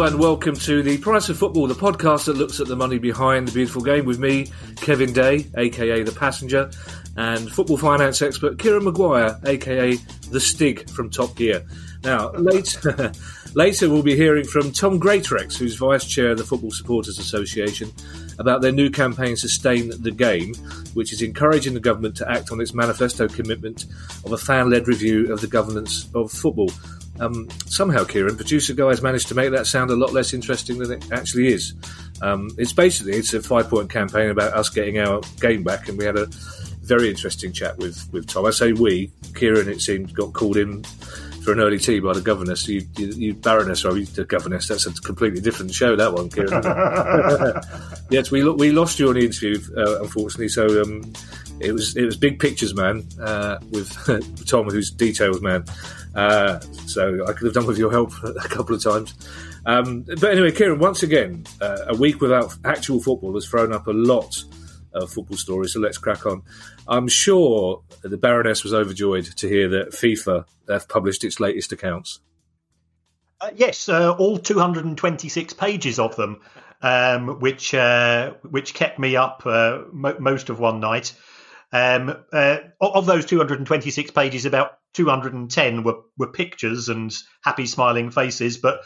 And welcome to the Price of Football, the podcast that looks at the money behind the beautiful game with me, Kevin Day, aka The Passenger, and football finance expert Kieran Maguire, aka The Stig from Top Gear. Now, later, later we'll be hearing from Tom Greatrex, who's Vice Chair of the Football Supporters Association, about their new campaign Sustain the Game, which is encouraging the government to act on its manifesto commitment of a fan led review of the governance of football. Um, somehow, Kieran, producer guy has managed to make that sound a lot less interesting than it actually is. Um, it's basically it's a five point campaign about us getting our game back, and we had a very interesting chat with with Tom. I say we, Kieran, it seemed got called in for an early tea by the governess. You, you, you Baroness, or the governess. That's a completely different show. That one, Kieran. yes, we we lost you on the interview, uh, unfortunately. So um, it was it was big pictures, man, uh, with Tom, who's details man. Uh, so I could have done with your help a couple of times. Um, but anyway, Kieran, once again, uh, a week without actual football has thrown up a lot of football stories. So let's crack on. I'm sure the Baroness was overjoyed to hear that FIFA have published its latest accounts. Uh, yes, uh, all 226 pages of them, um, which uh, which kept me up uh, mo- most of one night. Um, uh, of those 226 pages, about 210 were, were pictures and happy smiling faces, but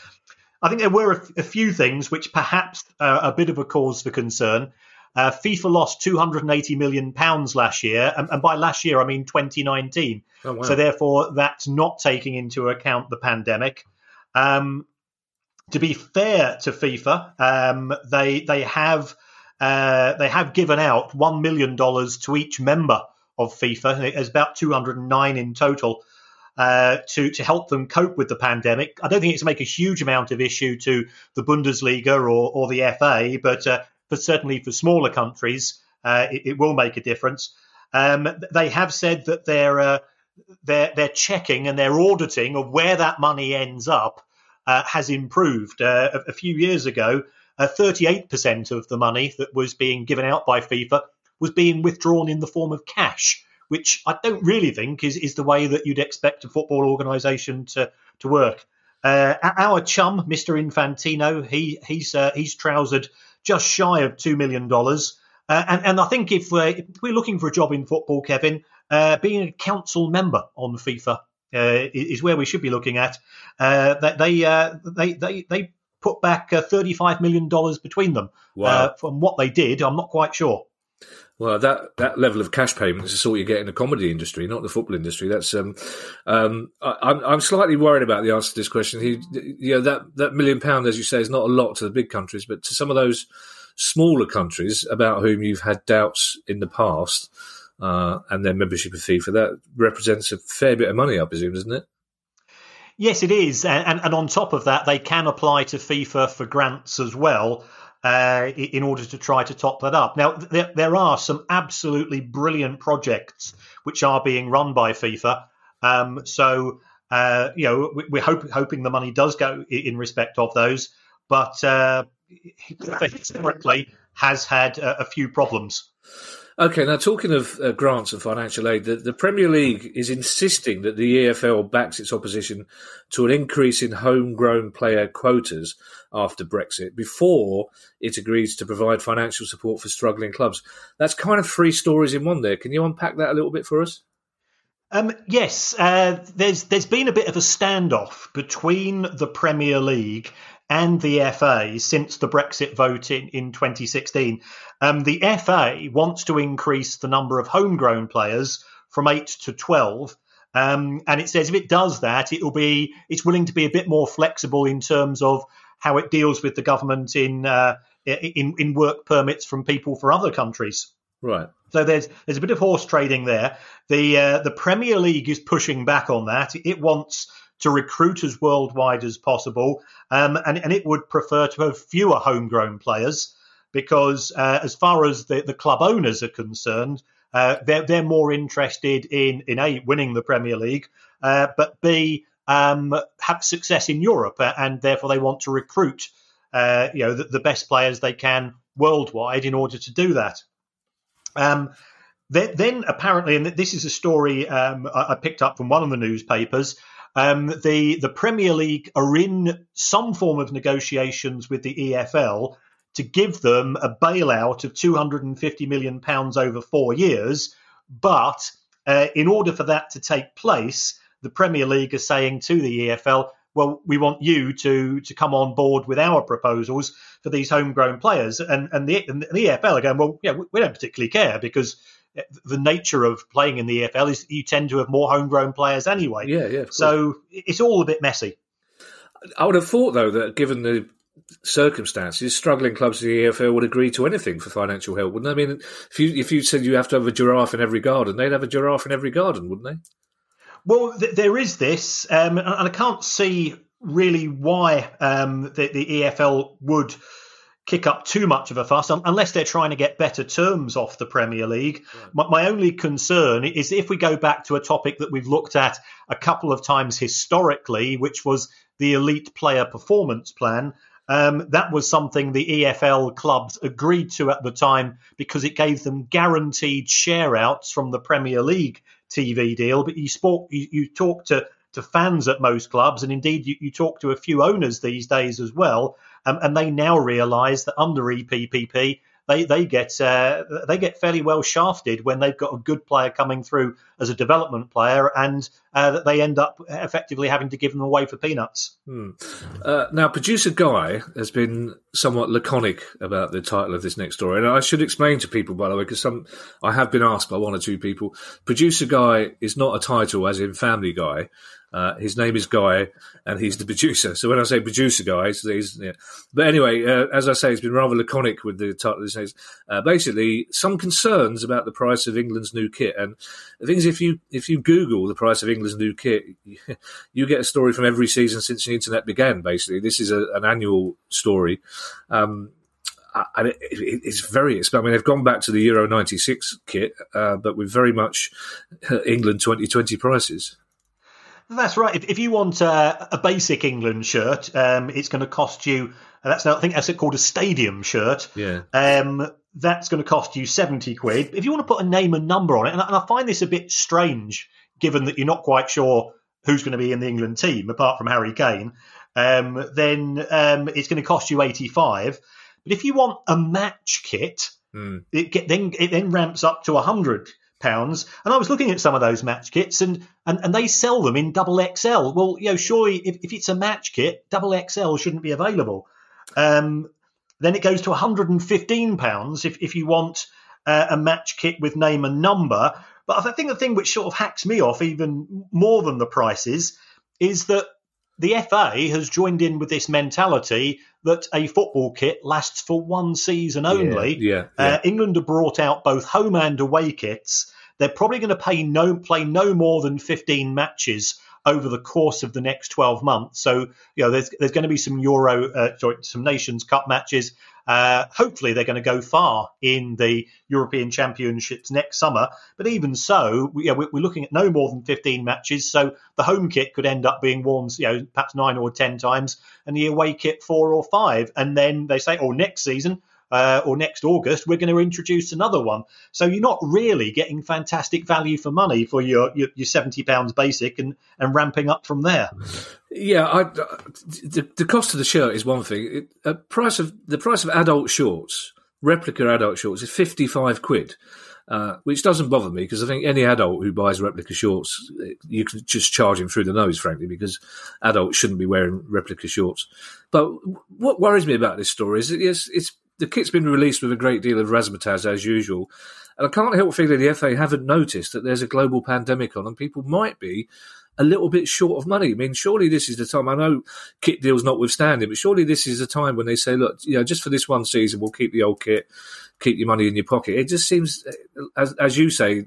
I think there were a, a few things which perhaps are a bit of a cause for concern. Uh, FIFA lost 280 million pounds last year, and, and, by last year I mean 2019. Oh, wow. So therefore, that's not taking into account the pandemic. Um, to be fair to FIFA, um, they they have uh, they have given out one million dollars to each member of FIFA. There's about 209 in total. Uh, to to help them cope with the pandemic. I don't think it's make a huge amount of issue to the Bundesliga or, or the FA, but uh, but certainly for smaller countries, uh, it, it, will make a difference. Um, they have said that they're uh, they're they're checking and they're auditing of where that money ends up uh, has improved. A, a, few years ago, 38% of the money that was being given out by FIFA was being withdrawn in the form of cash, which I don't really think is, is the way that you'd expect a football organisation to, to work. Uh, our chum, Mr. Infantino, he he's uh, he's trousered just shy of two million dollars, uh, and and I think if we're, if we're looking for a job in football, Kevin, uh, being a council member on FIFA uh, is where we should be looking at. Uh, they they they they put back thirty five million dollars between them. Wow. from what they did, I'm not quite sure. Well, that, that level of cash payments is what you get in the comedy industry, not the football industry. That's um, um, I, am I'm slightly worried about the answer to this question. He, you know, that that million pound, as you say, is not a lot to the big countries, but to some of those smaller countries about whom you've had doubts in the past, uh, and their membership of FIFA, that represents a fair bit of money, I presume, doesn't it? Yes, it is, and, and on top of that, they can apply to FIFA for grants as well uh, in order to try to top that up. Now, there, there are some absolutely brilliant projects which are being run by FIFA. Um, so, uh, you know, we're hope, hoping the money does go in respect of those, but uh, historically has had a, a few problems. Okay, now talking of uh, grants and financial aid, the, the, Premier League is insisting that the EFL backs its opposition to an increase in homegrown player quotas after Brexit before it agrees to provide financial support for struggling clubs. That's kind of three stories in one there. Can you unpack that a little bit for us? Um, yes, uh, there's there's been a bit of a standoff between the Premier League and the FA since the Brexit vote in, in 2016. Um, the FA wants to increase the number of homegrown players from eight to 12. Um, and it says if it does that, it will be it's willing to be a bit more flexible in terms of how it deals with the government in uh, in, in work permits from people for other countries. Right. So there's there's a bit of horse trading there. The uh, the Premier League is pushing back on that. It wants to recruit as worldwide as possible, um, and and it would prefer to have fewer homegrown players because uh, as far as the, the club owners are concerned, uh, they're they're more interested in in a winning the Premier League, uh, but b um, have success in Europe, uh, and therefore they want to recruit, uh, you know, the, the, best players they can worldwide in order to do that. Um, then, apparently, and this is a story um, I, picked up from one of the newspapers. Um, the the Premier League are in some form of negotiations with the EFL to give them a bailout of 250 million pounds over four years, but uh, in order for that to take place, the Premier League is saying to the EFL, well, we want you to to come on board with our proposals for these homegrown players. And and the, and the EFL are going, well, yeah, we don't particularly care because the nature of playing in the EFL is you tend to have more homegrown players anyway. Yeah, yeah. So it's all a bit messy. I would have thought, though, that given the circumstances, struggling clubs in the EFL would agree to anything for financial help, wouldn't they? I mean, if you if you said you have to have a giraffe in every garden, they'd have a giraffe in every garden, wouldn't they? Well, th- there is this, um, and I can't see really why um, the, the, EFL would kick up too much of a fuss unless they're trying to get better terms off the Premier League. Right. My, my, only concern is if we go back to a topic that we've looked at a couple of times historically, which was the elite player performance plan. Um, that was something the EFL clubs agreed to at the time because it gave them guaranteed share outs from the Premier League TV deal. But you spoke, you, you talk to to fans at most clubs, and indeed you, you talk to a few owners these days as well, um, and they now realise that under EPPP they they get uh, they get fairly well shafted when they've got a good player coming through as a development player, and uh, that they end up effectively having to give them away for peanuts. Hmm. Uh, now, producer Guy has been somewhat laconic about the title of this next story, and I should explain to people, by the way, because some I have been asked by one or two people. Producer Guy is not a title, as in Family Guy. Uh, his name is Guy, and he's the producer. So when I say producer Guy, he's, he's yeah. but anyway, uh, as I say, he's been rather laconic with the title. Uh, basically, some concerns about the price of England's new kit, and the thing is, if you if you Google the price of England's new kit, you get a story from every season since the internet began. Basically, this is a, an annual story. Um, and it, it, it's very. I mean, they've gone back to the Euro 96 kit, uh, but with very much England 2020 prices. That's right. If, if you want a, a basic England shirt, um, it's going to cost you. That's I think that's called a stadium shirt. Yeah. Um, that's going to cost you seventy quid. If you want to put a name and number on it, and I, and I find this a bit strange, given that you're not quite sure who's going to be in the England team apart from Harry Kane, um, then um, it's going to cost you eighty five. But if you want a match kit, mm. it get, then it then ramps up to hundred pounds. And I was looking at some of those match kits, and and, and they sell them in double XL. Well, you know, surely if, if it's a match kit, double XL shouldn't be available. Um, then it goes to 115 pounds if if you want uh, a match kit with name and number. But I think the thing which sort of hacks me off even more than the prices is that the FA has joined in with this mentality that a football kit lasts for one season only. Yeah, yeah, yeah. Uh, England have brought out both home and away kits. They're probably going to pay no play no more than 15 matches over the course of the next 12 months. So, you know, there's there's going to be some Euro, uh, sorry, some Nations Cup matches. Uh, hopefully, they're going to go far in the European Championships next summer. But even so, we, are looking at no more than 15 matches. So the home kit could end up being worn, you know, perhaps nine or 10 times, and the away kit four or five. And then they say, oh, next season, uh, or next August, we're going to introduce another one. So you're not really getting fantastic value for money for your your, your seventy pounds basic and and ramping up from there. Yeah, I, the, the cost of the shirt is one thing. It, uh, price of the price of adult shorts, replica adult shorts, is fifty five quid. Uh, which doesn't bother me because I think any adult who buys replica shorts, you can just charge him through the nose, frankly, because adults shouldn't be wearing replica shorts. But what worries me about this story is yes, it's the kit's been released with a great deal of razzmatazz as usual. And I can't help feeling the FA haven't noticed that there's a global pandemic on and people might be a little bit short of money. I mean, surely this is the time. I know kit deals notwithstanding, but surely this is the time when they say, look, you know, just for this one season, we'll keep the old kit, keep your money in your pocket. It just seems, as, as you say,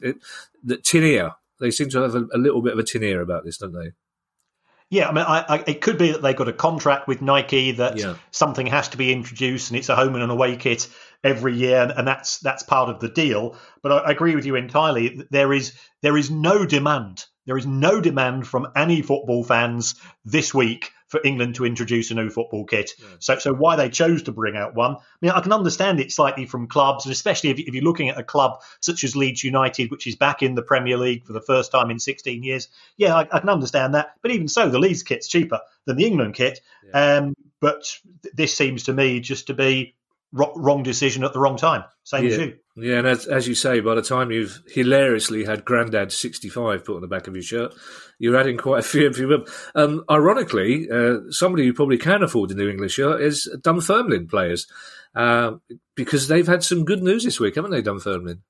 that tin ear. They seem to have a, a little bit of a tin ear about this, don't they? Yeah, I mean, I, I, it could be that they got a contract with Nike that yeah. something has to be introduced, and it's a home and an away kit every year, and that's that's part of the deal. But I, I agree with you entirely. There is there is no demand. There is no demand from any football fans this week for England to introduce a new football kit. Yeah. So, so why they chose to bring out one, I mean, I can understand it slightly from clubs, and especially if, if you're looking at a club such as Leeds United, which is back in the Premier League for the first time in 16 years. Yeah, I, I can understand that. But even so, the Leeds kit's cheaper than the England kit. Yeah. Um, but this seems to me just to be wrong decision at the wrong time. Same yeah. as you. Yeah, and as, as, you say, by the time you've hilariously had Grandad 65 put on the back of your shirt, you're adding quite a few. few um, ironically, uh, somebody who probably can afford a new English shirt is Dunfermline players, uh, because they've had some good news this week, haven't they, Dunfermline?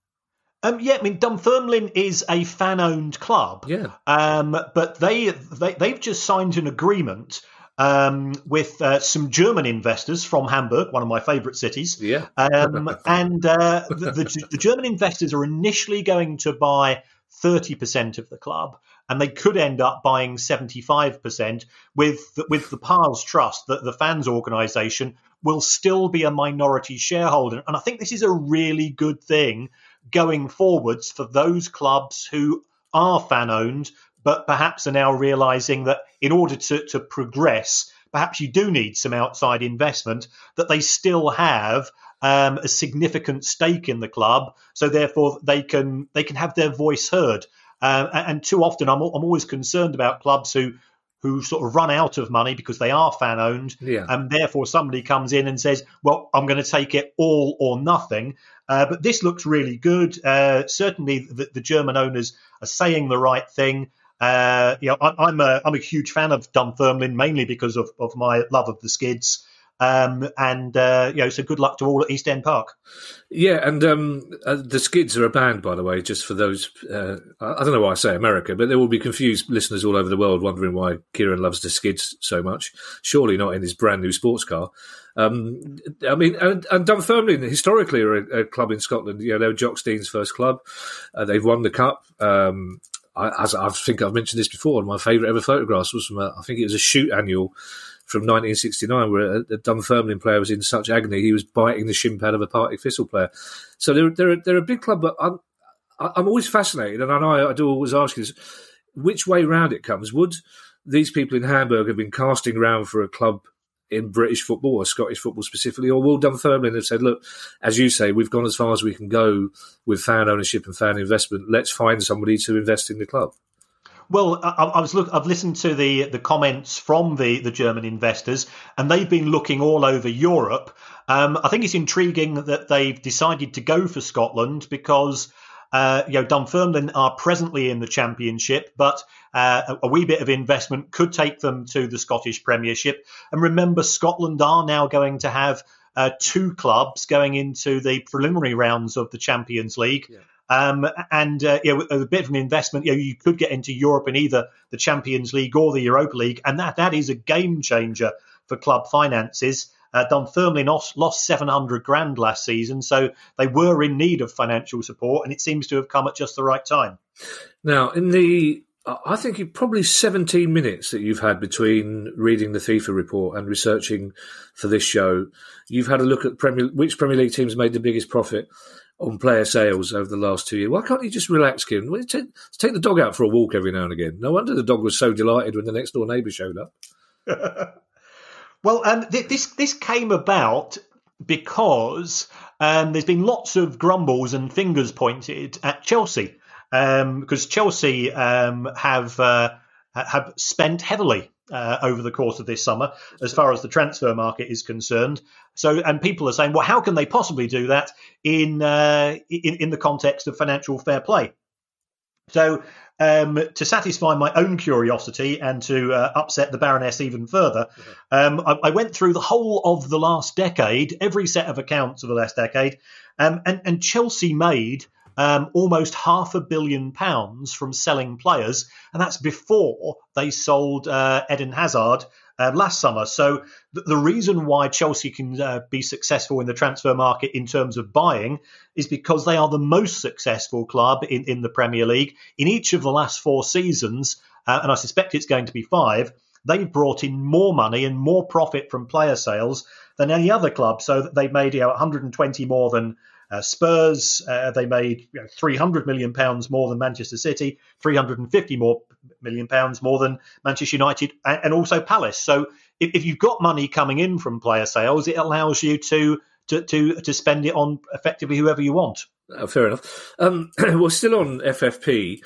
Um, yeah, I mean Dunfermline is a fan-owned club. Yeah. Um, but they, they they've just signed an agreement um, with uh, some German investors from Hamburg, one of my favourite cities. Yeah. Um, and uh, the, the, the, German investors are initially going to buy 30% of the club, and they could end up buying 75% with the, with the Pars Trust, the, the fans organisation, will still be a minority shareholder. And I think this is a really good thing going forwards for those clubs who are fan owned but perhaps are now realizing that in order to, to progress, perhaps you do need some outside investment, that they still have um, a significant stake in the club, so therefore they can they can have their voice heard. Uh, and too often, I'm, I'm always concerned about clubs who who sort of run out of money because they are fan owned, yeah. and therefore somebody comes in and says, "Well, I'm going to take it all or nothing." Uh, but this looks really good. Uh, certainly, the, the, German owners are saying the right thing. Uh, you know, I, am a I'm a huge fan of Dunfermline mainly because of, of my love of the Skids. Um, and uh, you know, so good luck to all at East End Park. Yeah, and um, uh, the Skids are a band, by the way. Just for those, uh, I don't know why I say America, but there will be confused listeners all over the world wondering why Kieran loves the Skids so much. Surely not in his brand new sports car. Um, I mean, and, and Dunfermline historically are a, a, club in Scotland. You know, they were Jock Stein's first club. Uh, they've won the cup. Um, I, as I think I've mentioned this before, my favourite ever photographs was from a, I think it was a shoot annual from 1969 where a, a Dunfermline player was in such agony he was biting the shin pad of a Partick Thistle player. So they're they're they're a big club, but I'm I'm always fascinated, and I know I do always ask you this: which way round it comes? Would these people in Hamburg have been casting around for a club in British football or Scottish football specifically, or will Dunfermline have said, look, as you say, we've gone as far as we can go with fan ownership and fan investment. Let's find somebody to invest in the club. Well, I, I, was look. I've listened to the the comments from the the German investors, and they've been looking all over Europe. Um, I think it's intriguing that they've decided to go for Scotland because uh, you know, Dunfermline are presently in the Championship, but uh, a, a wee bit of investment could take them to the Scottish Premiership. And remember, Scotland are now going to have uh, two clubs going into the preliminary rounds of the Champions League. Yeah. Um, and uh, you know, a bit of an investment, you, know, you could get into Europe in either the Champions League or the Europa League, and that that is a game changer for club finances. Uh, Dunfermline lost, lost 700 grand last season, so they were in need of financial support, and it seems to have come at just the right time. Now, in the I think you probably 17 minutes that you've had between reading the FIFA report and researching for this show. You've had a look at Premier, which Premier League teams made the biggest profit on player sales over the last two years. Why can't you just relax, Kim? Take, take the dog out for a walk every now and again. No wonder the dog was so delighted when the next door neighbour showed up. Well, um, th- this this came about because um, there's been lots of grumbles and fingers pointed at Chelsea because Chelsea um, have uh, have spent heavily uh, over the course of this summer as far as the transfer market is concerned. So, and people are saying, well, how can they possibly do that in uh, in, in the context of financial fair play? So um, to satisfy my own curiosity and to uh, upset the Baroness even further, um, I, I, went through the whole of the last decade, every set of accounts of the last decade, um, and, and, Chelsea made um, almost half a billion pounds from selling players, and that's before they sold uh, Eden Hazard uh, last summer. So th- the reason why Chelsea can uh, be successful in the transfer market in terms of buying is because they are the most successful club in, in the Premier League in each of the last four seasons, uh, and I suspect it's going to be five. They've brought in more money and more profit from player sales than any other club, so they've made you know, 120 more than uh, Spurs. Uh, they made you know, 300 million pounds more than Manchester City, 350 more million pounds more than Manchester United, and, and also Palace. So if, if, you've got money coming in from player sales, it allows you to to to, to spend it on effectively whoever you want. Oh, fair enough. Um, well, still on FFP.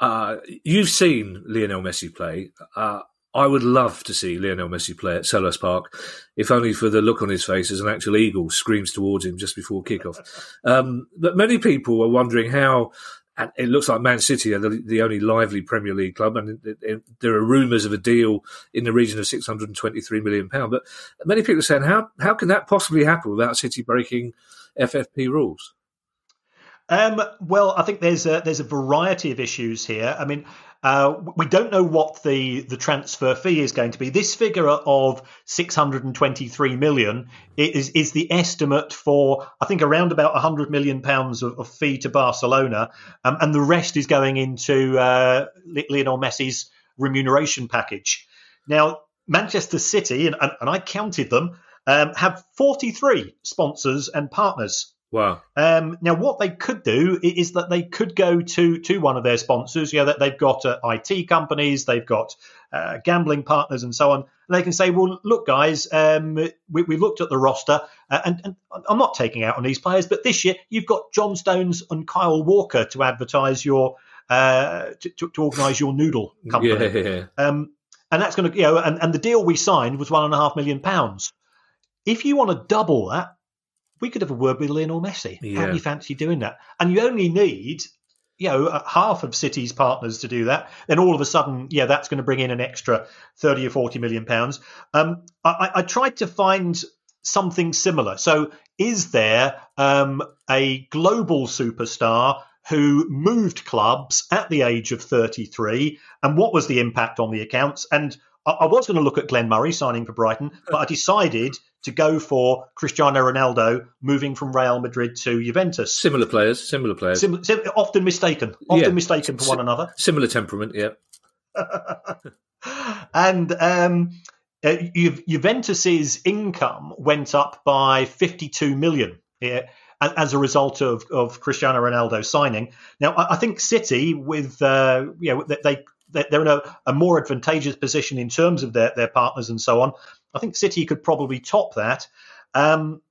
Uh, you've seen Lionel Messi play. I would love to see Lionel Messi play at Selhurst Park, if only for the look on his face as an actual eagle screams towards him just before kickoff. Um, but many people are wondering how. And it looks like Man City are the, the only lively Premier League club, and it, it, there are rumours of a deal in the region of six hundred and twenty-three million pound. But many people are saying, how how can that possibly happen without City breaking FFP rules? Um, well, I think there's a, there's a variety of issues here. I mean, uh, we don't know what the, the transfer fee is going to be. This figure of 623 million is is the estimate for I think around about 100 million pounds of, of fee to Barcelona, um, and the rest is going into uh, Lionel Messi's remuneration package. Now, Manchester City and, and I counted them um, have 43 sponsors and partners. Wow. Um, now, what they could do is that they could go to to one of their sponsors. You know, that they've got uh, IT companies, they've got uh, gambling partners, and so on. And they can say, "Well, look, guys, um, we, we looked at the roster, uh, and, and, I'm not taking out on these players, but this year you've got John Stones and Kyle Walker to advertise your uh, to, to, to organise your noodle company." Yeah, yeah. Um, and that's going to, you know, and, and the deal we signed was one and a half million pounds. If you want to double that, we could have a word with Lionel Messi. Yeah. How do you fancy doing that? And you only need, you know, half of City's partners to do that. Then all of a sudden, yeah, that's going to bring in an extra thirty or forty million pounds. Um, I, I, tried to find something similar. So, is there um, a global superstar? Who moved clubs at the age of 33, and what was the impact on the accounts? And I, was going to look at Glenn Murray signing for Brighton, but I decided to go for Cristiano Ronaldo moving from Real Madrid to Juventus. Similar players, similar players. Sim, sim, often mistaken, often yeah. mistaken for one another. Similar temperament, yeah. and um, uh, Juventus's income went up by 52 million yeah, as a result of, of Cristiano Ronaldo signing. Now, I, I think City, with uh, you know, they they're in a, a, more advantageous position in terms of their, their partners and so on. I think City could probably top that. Um,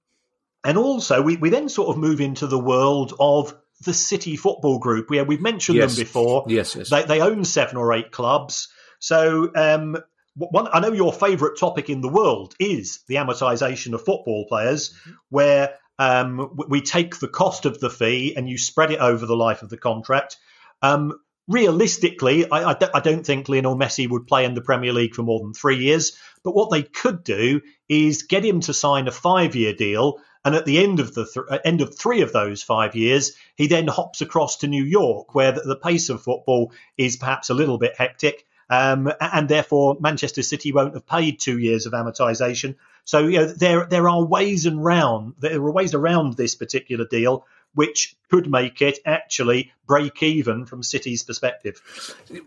and also, we, we then sort of move into the world of the City Football Group. We, we've mentioned yes. them before. Yes, yes. They, they own seven or eight clubs. So um, one, I know your favourite topic in the world is the amortisation of football players, mm-hmm. where um, we take the cost of the fee and you spread it over the life of the contract. Um, realistically, I, I, I, don't think Lionel Messi would play in the Premier League for more than three years. But what they could do is get him to sign a five-year deal, and at the end of the th- uh, end of three of those five years, he then hops across to New York, where the, the pace of football is perhaps a little bit hectic. Um, and therefore, Manchester City won't have paid two years of amortisation. So you know, there there are ways and round there are ways around this particular deal which could make it actually break even from City's perspective.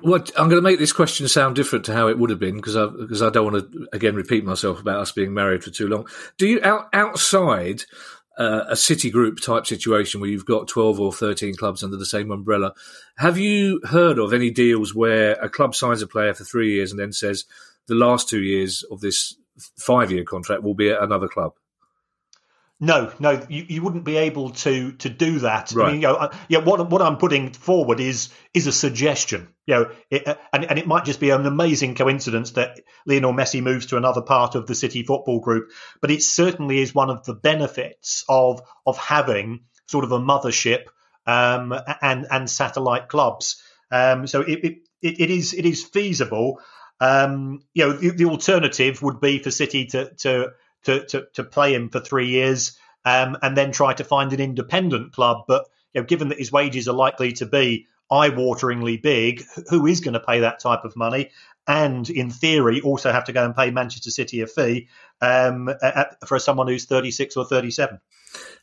What I'm going to make this question sound different to how it would have been because I because I don't want to again repeat myself about us being married for too long. Do you out, outside uh, a city group type situation where you've got 12 or 13 clubs under the same umbrella. Have you heard of any deals where a club signs a player for three years and then says the last two years of this five year contract will be at another club? No, no, you, you wouldn't be able to to do that. Right. I mean, you know, uh, yeah, what what I'm putting forward is is a suggestion. You know, it, uh, and and it might just be an amazing coincidence that Lionel Messi moves to another part of the City Football Group, but it certainly is one of the benefits of of having sort of a mothership um, and and satellite clubs. Um, so it, it it is it is feasible. Um, you know, the, the alternative would be for City to to to, to, to play him for three years um, and then try to find an independent club. But you know, given that his wages are likely to be eye-wateringly big, who is going to pay that type of money? And in theory, also have to go and pay Manchester City a fee um, at, for someone who's 36 or 37.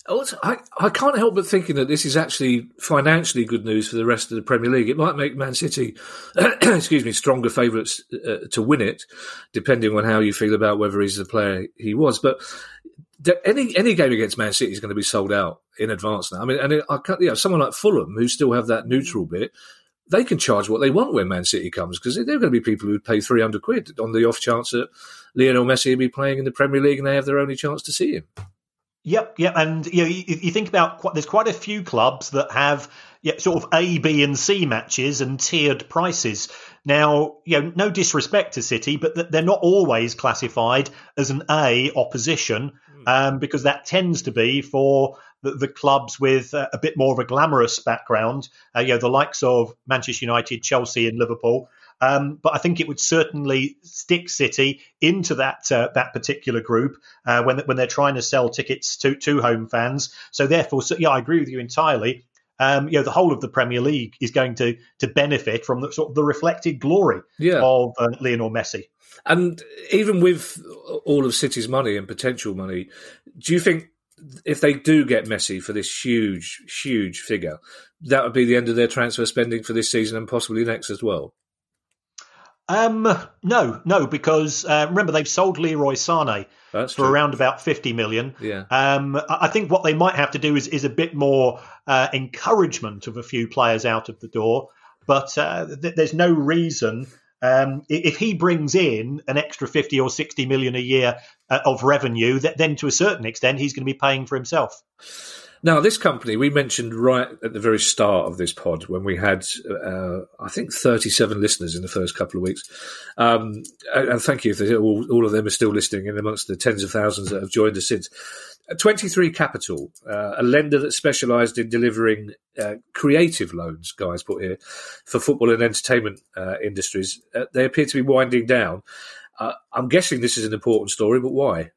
Also, I, I can't help but thinking that this is actually financially good news for the rest of the Premier League. It might make Man City, excuse me, stronger favourites uh, to win it, depending on how you feel about whether he's the player he was. But any any game against Man City is going to be sold out in advance now. I mean, and it, I you know, someone like Fulham who still have that neutral bit, they can charge what they want when Man City comes because there are going to be people who pay three hundred quid on the off chance that Lionel Messi will be playing in the Premier League and they have their only chance to see him. Yep, yep, and you know, you, you think about quite, there's quite a few clubs that have yeah, sort of A, B, and C matches and tiered prices. Now, you know, no disrespect to City, but they're not always classified as an A opposition hmm. um, because that tends to be for the, the clubs with uh, a bit more of a glamorous background. Uh, you know, the likes of Manchester United, Chelsea, and Liverpool. Um, but I think it would certainly stick City into that uh, that particular group uh, when when they're trying to sell tickets to to home fans. So therefore, so, yeah, I agree with you entirely. Um, you know, the whole of the Premier League is going to to benefit from the sort of the reflected glory yeah. of uh, Lionel Messi. And even with all of City's money and potential money, do you think if they do get Messi for this huge, huge figure, that would be the end of their transfer spending for this season and possibly next as well? Um, no, no, because uh, remember they've sold Leroy Sane That's for true. around about fifty million. Yeah. Um, I think what they might have to do is is a bit more uh, encouragement of a few players out of the door, but uh, th- there's no reason. Um, if he brings in an extra 50 or 60 million a year uh, of revenue, that then to a certain extent he's going to be paying for himself. Now, this company we mentioned right at the very start of this pod when we had, uh, I think, 37 listeners in the first couple of weeks. Um, and thank you if all, all, of them are still listening and amongst the tens of thousands that have joined us since. 23 Capital, uh, a lender that specialised in delivering uh, creative loans, guys put here, for football and entertainment uh, industries. Uh, they appear to be winding down. Uh, I'm guessing this is an important story, but why?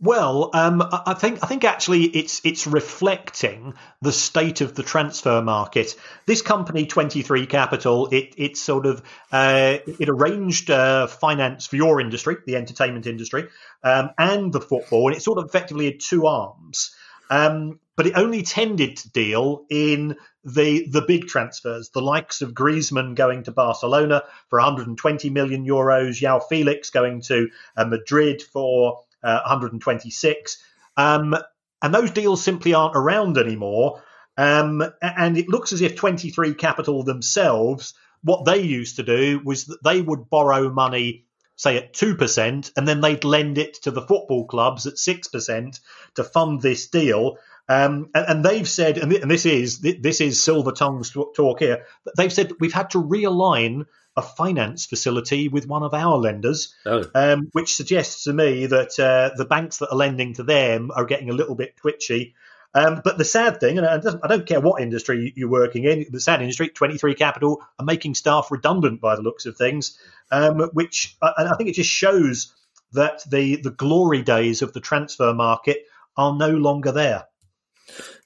Well, um, I think I think actually it's it's reflecting the state of the transfer market. This company, Twenty Three Capital, it it sort of uh, it arranged uh, finance for your industry, the entertainment industry, um, and the football, and it sort of effectively had two arms. Um, but it only tended to deal in the the big transfers, the likes of Griezmann going to Barcelona for 120 million euros, João Félix going to uh, Madrid for uh, 126. Um, and those deals simply aren't around anymore. Um, and it looks as if 23 Capital themselves, what they used to do was that they would borrow money, say at 2%, and then they'd lend it to the football clubs at 6% to fund this deal. Um, and, and, they've said, and this is this is silver tongues talk here. They've said we've had to realign a finance facility with one of our lenders, oh. um, which suggests to me that uh, the banks that are lending to them are getting a little bit twitchy. Um, but the sad thing, and I don't care what industry you're working in, the sad industry, 23 Capital are making staff redundant by the looks of things, um, which and I think it just shows that the the glory days of the transfer market are no longer there.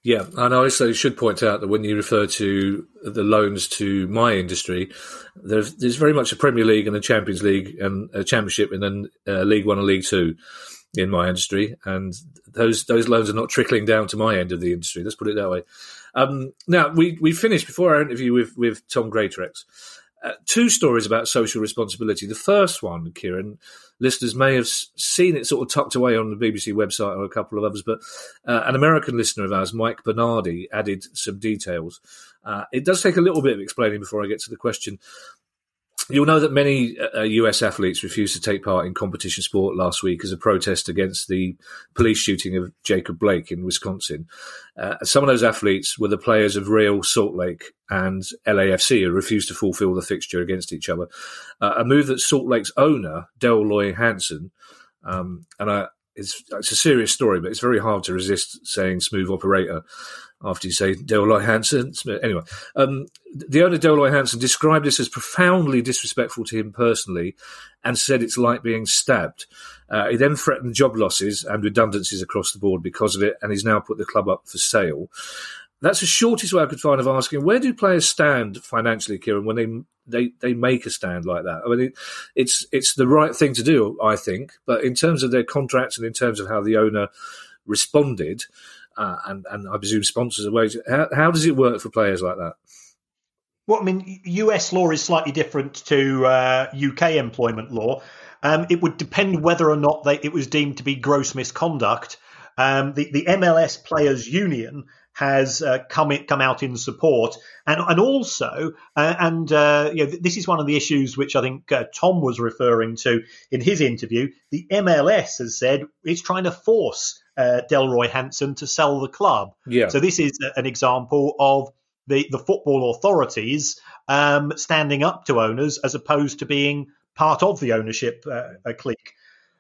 Yeah, and I also should point out that when you refer to the loans to my industry, there's, there's very much a Premier League and a Champions League and a Championship and then uh, League One and League Two in my industry, and those those loans are not trickling down to my end of the industry. Let's put it that way. Um, now we we finished before our interview with with Tom Greatrex. Uh, two stories about social responsibility. The first one, Kieran, listeners may have seen it sort of tucked away on the BBC website or a couple of others, but uh, an American listener of ours, Mike Bernardi, added some details. Uh, it does take a little bit of explaining before I get to the question. You'll know that many uh, US athletes refused to take part in competition sport last week as a protest against the police shooting of Jacob Blake in Wisconsin. Uh, some of those athletes were the players of Real Salt Lake and LAFC who refused to fulfill the fixture against each other. Uh, a move that Salt Lake's owner, Dell Loy Hansen, um, and I, it's, it's a serious story, but it's very hard to resist saying smooth operator after you say Dale Loy Hansen. Anyway, um, the owner Dale Loy Hansen described this as profoundly disrespectful to him personally and said it's like being stabbed. Uh, he then threatened job losses and redundancies across the board because of it, and he's now put the club up for sale. That's the shortest way I could find of asking where do players stand financially, Kieran, when they they, they make a stand like that. I mean, it, it's it's the right thing to do, I think. But in terms of their contracts and in terms of how the owner responded, uh, and and I presume sponsors are wages, how, how does it work for players like that? Well, I mean, US law is slightly different to uh, UK employment law. Um, it would depend whether or not they, it was deemed to be gross misconduct. Um, the, the MLS Players Union has uh, come come out in support, and and also, uh, and uh, you know, this is one of the issues which I think uh, Tom was referring to in his interview. The MLS has said it's trying to force uh, Delroy Hansen to sell the club. Yeah. So this is an example of the the football authorities um, standing up to owners as opposed to being part of the ownership uh, clique.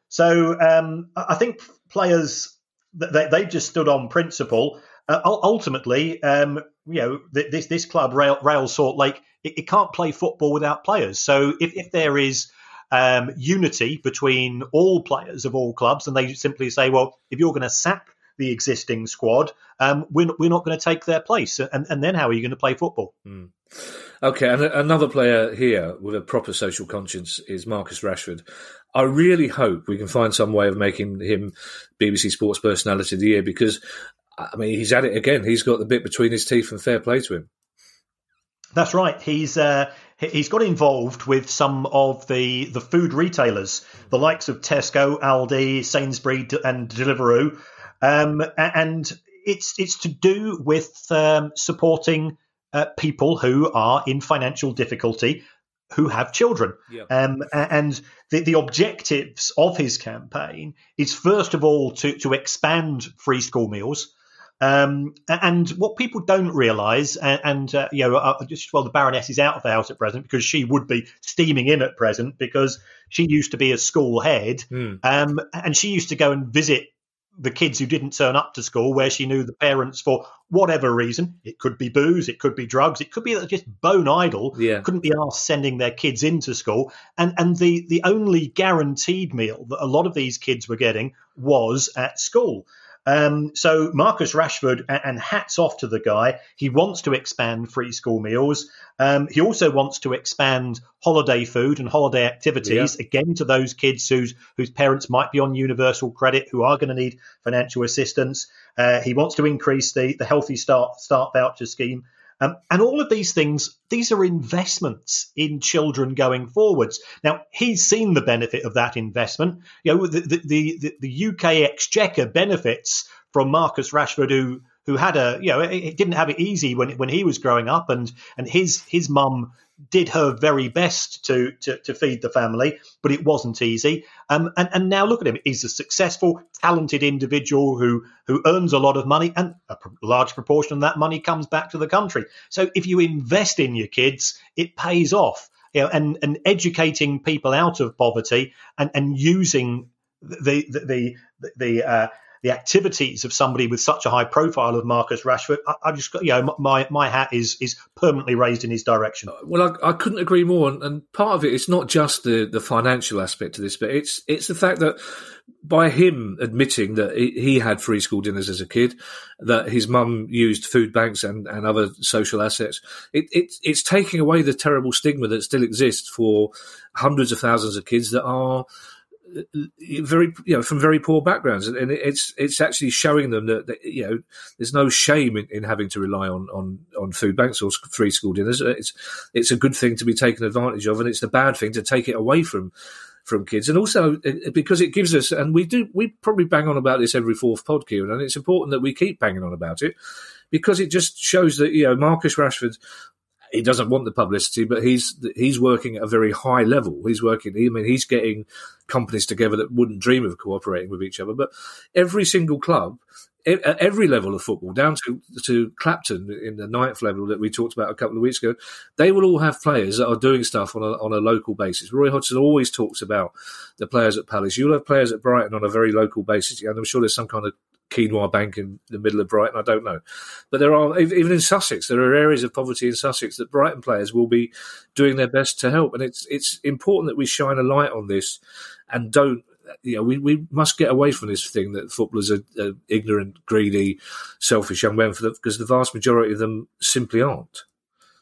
So um, I think players they, they've just stood on principle uh, ultimately, um, you know, this this club, Rail, Rail Salt Lake, it, it, can't play football without players. So if, if there is um, unity between all players of all clubs, and they simply say, well, if you're going to sack the existing squad, um, we're, we're not going to take their place. And, and then how are you going to play football? Mm. Okay, and another player here with a proper social conscience is Marcus Rashford. I really hope we can find some way of making him BBC Sports Personality of the Year because I mean, he's at it again. He's got the bit between his teeth, and fair play to him. That's right. He's uh, he's got involved with some of the the food retailers, the likes of Tesco, Aldi, Sainsbury, and Deliveroo, um, and it's it's to do with um, supporting uh, people who are in financial difficulty who have children. Yeah. Um, and the, the objectives of his campaign is first of all to to expand free school meals. Um, and what people don't realise, and, and uh, you know, uh, just well, the Baroness is out of the house at present because she would be steaming in at present because she used to be a school head, mm. um, and she used to go and visit the kids who didn't turn up to school, where she knew the parents for whatever reason, it could be booze, it could be drugs, it could be just bone idle, yeah. couldn't be asked sending their kids into school, and and the the only guaranteed meal that a lot of these kids were getting was at school. Um, so Marcus Rashford, and hats off to the guy. He wants to expand free school meals. Um, he also wants to expand holiday food and holiday activities yeah. again to those kids whose whose parents might be on universal credit, who are going to need financial assistance. Uh, he wants to increase the the Healthy Start Start voucher scheme. Um, and all of these things, these are investments in children going forwards. Now, he's seen the benefit of that investment. You know, the, the, the, the UK exchequer benefits from Marcus Rashford, who who had a you know it didn't have it easy when when he was growing up, and and his his mum did her very best to, to, to feed the family, but it wasn't easy. Um, and, and now look at him. He's a successful, talented individual who, who earns a lot of money, and a large proportion of that money comes back to the country. So if you invest in your kids, it pays off. You know, and, and educating people out of poverty and, and using the the the, the uh, the activities of somebody with such a high profile of Marcus Rashford, I, I just you know my my hat is is permanently raised in his direction. Uh, well, I, I couldn't agree more, and, and part of it's not just the the financial aspect of this, but it's it's the fact that by him admitting that he had free school dinners as a kid, that his mum used food banks and, and other social assets, it, it, it's taking away the terrible stigma that still exists for hundreds of thousands of kids that are Uh, uh, very you know from very poor backgrounds. And it's it's actually showing them that, that you know there's no shame in, in, having to rely on, on on food banks or free school dinners. Uh, it's it's a good thing to be taken advantage of and it's the bad thing to take it away from from kids. And also because it gives us and we do we probably bang on about this every fourth pod and it's important that we keep banging on about it because it just shows that you know Marcus Rashford he doesn't want the publicity, but he's he's working at a very high level. He's working. I mean, he's getting companies together that wouldn't dream of cooperating with each other. But every single club, at every level of football, down to to Clapton in the ninth level that we talked about a couple of weeks ago, they will all have players that are doing stuff on a on a local basis. Roy Hodgson always talks about the players at Palace. You'll have players at Brighton on a very local basis, and I'm sure there's some kind of quinoa bank in the middle of Brighton. I don't know, but there are even in Sussex there are areas of poverty in Sussex that Brighton players will be doing their best to help, and it's it's important that we shine a light on this and don't. You know, we, we must get away from this thing that footballers are, are ignorant, greedy, selfish young men, for the, because the vast majority of them simply aren't.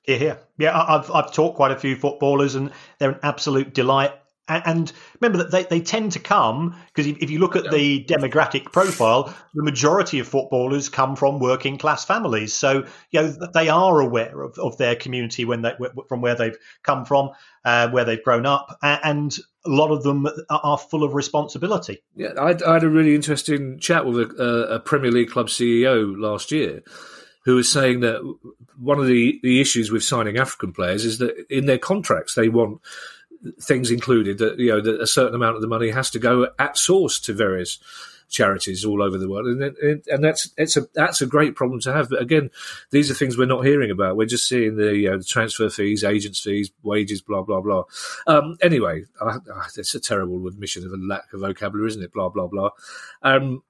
Yeah, yeah, yeah. I've I've taught quite a few footballers, and they're an absolute delight and remember that they, they tend to come because if you look at the demographic profile, the majority of footballers come from working class families. So you know they are aware of, of their community when they from where they've come from, uh, where they've grown up, and a lot of them are full of responsibility. Yeah, I, I had a really interesting chat with a, a, Premier League club CEO last year who was saying that one of the, the issues with signing African players is that in their contracts they want things included that you know that a certain amount of the money has to go at source to various charities all over the world, and it, and that's it's a that's a great problem to have. But again, these are things we're not hearing about. We're just seeing the, you know, the transfer fees, agents' fees, wages, blah blah blah. Um, anyway, I, I, it's a terrible admission of a lack of vocabulary, isn't it? Blah blah blah. Um,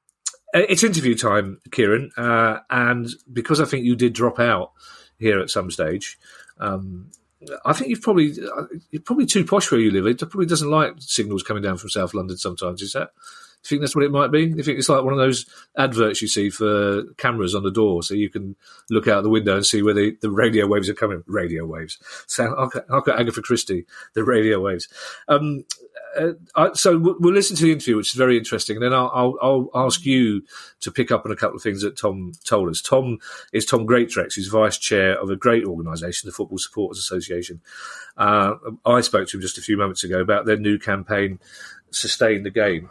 it's interview time, Kieran, uh, and because I think you did drop out here at some stage. Um, I think you've probably uh, you're probably too posh where you live. It probably doesn't like signals coming down from South London. Sometimes is that you think that's what it might be? You think it's like one of those adverts you see for cameras on the door, so you can look out the window and see where the, the radio waves are coming. Radio waves. So I'll got Agatha Christie, the radio waves. Um, uh, so we'll listen to the interview, which is very interesting, and then I'll, I'll, I'll, ask you to pick up on a couple of things that Tom told us. Tom is Tom Greatrex, who's vice chair of a great organisation, the Football Supporters Association. Uh, I spoke to him just a few moments ago about their new campaign, Sustain the Game.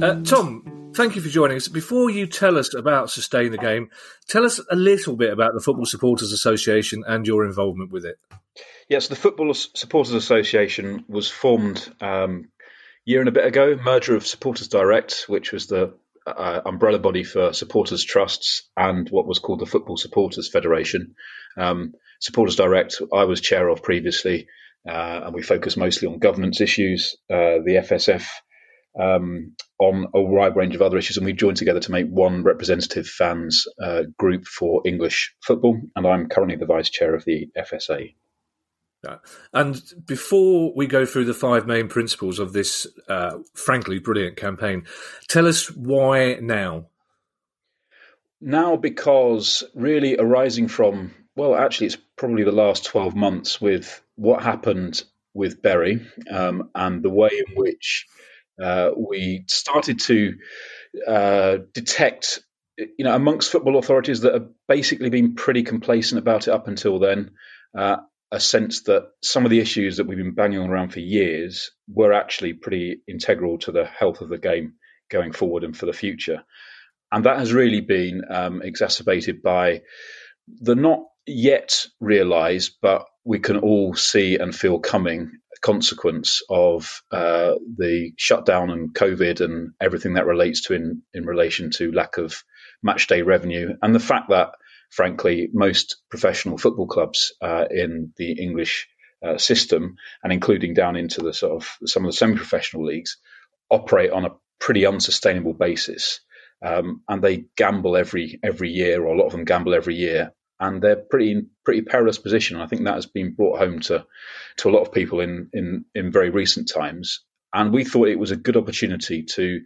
Uh, Tom, thank you for joining us. Before you tell us about Sustain the Game, tell us a little bit about the Football Supporters Association and your involvement with it. Yes, the Football Supporters Association was formed um, year and a bit ago. Merger of Supporters Direct, which was the uh, umbrella body for supporters trusts, and what was called the Football Supporters Federation. Um, supporters Direct, I was chair of previously, uh, and we focus mostly on governance issues. Uh, the FSF um, on a wide range of other issues, and we've joined together to make one representative fans uh, group for English football. And I'm currently the vice chair of the FSA. And before we go through the five main principles of this, uh, frankly, brilliant campaign, tell us why now? Now, because really arising from, well, actually, it's probably the last 12 months with what happened with Bury um, and the way in which uh, we started to uh, detect, you know, amongst football authorities that have basically been pretty complacent about it up until then, uh, a sense that some of the issues that we've been banging around for years were actually pretty integral to the health of the game going forward and for the future. And that has really been um, exacerbated by the not yet realized, but we can all see and feel coming consequence of uh, the shutdown and COVID and everything that relates to in, in relation to lack of match day revenue and the fact that, frankly, most professional football clubs uh, in the English uh, system and including down into the sort of some of the semi-professional leagues operate on a pretty unsustainable basis. Um, and they gamble every every year, or a lot of them gamble every year, and they're pretty pretty perilous position. I think that has been brought home to to a lot of people in in in very recent times. And we thought it was a good opportunity to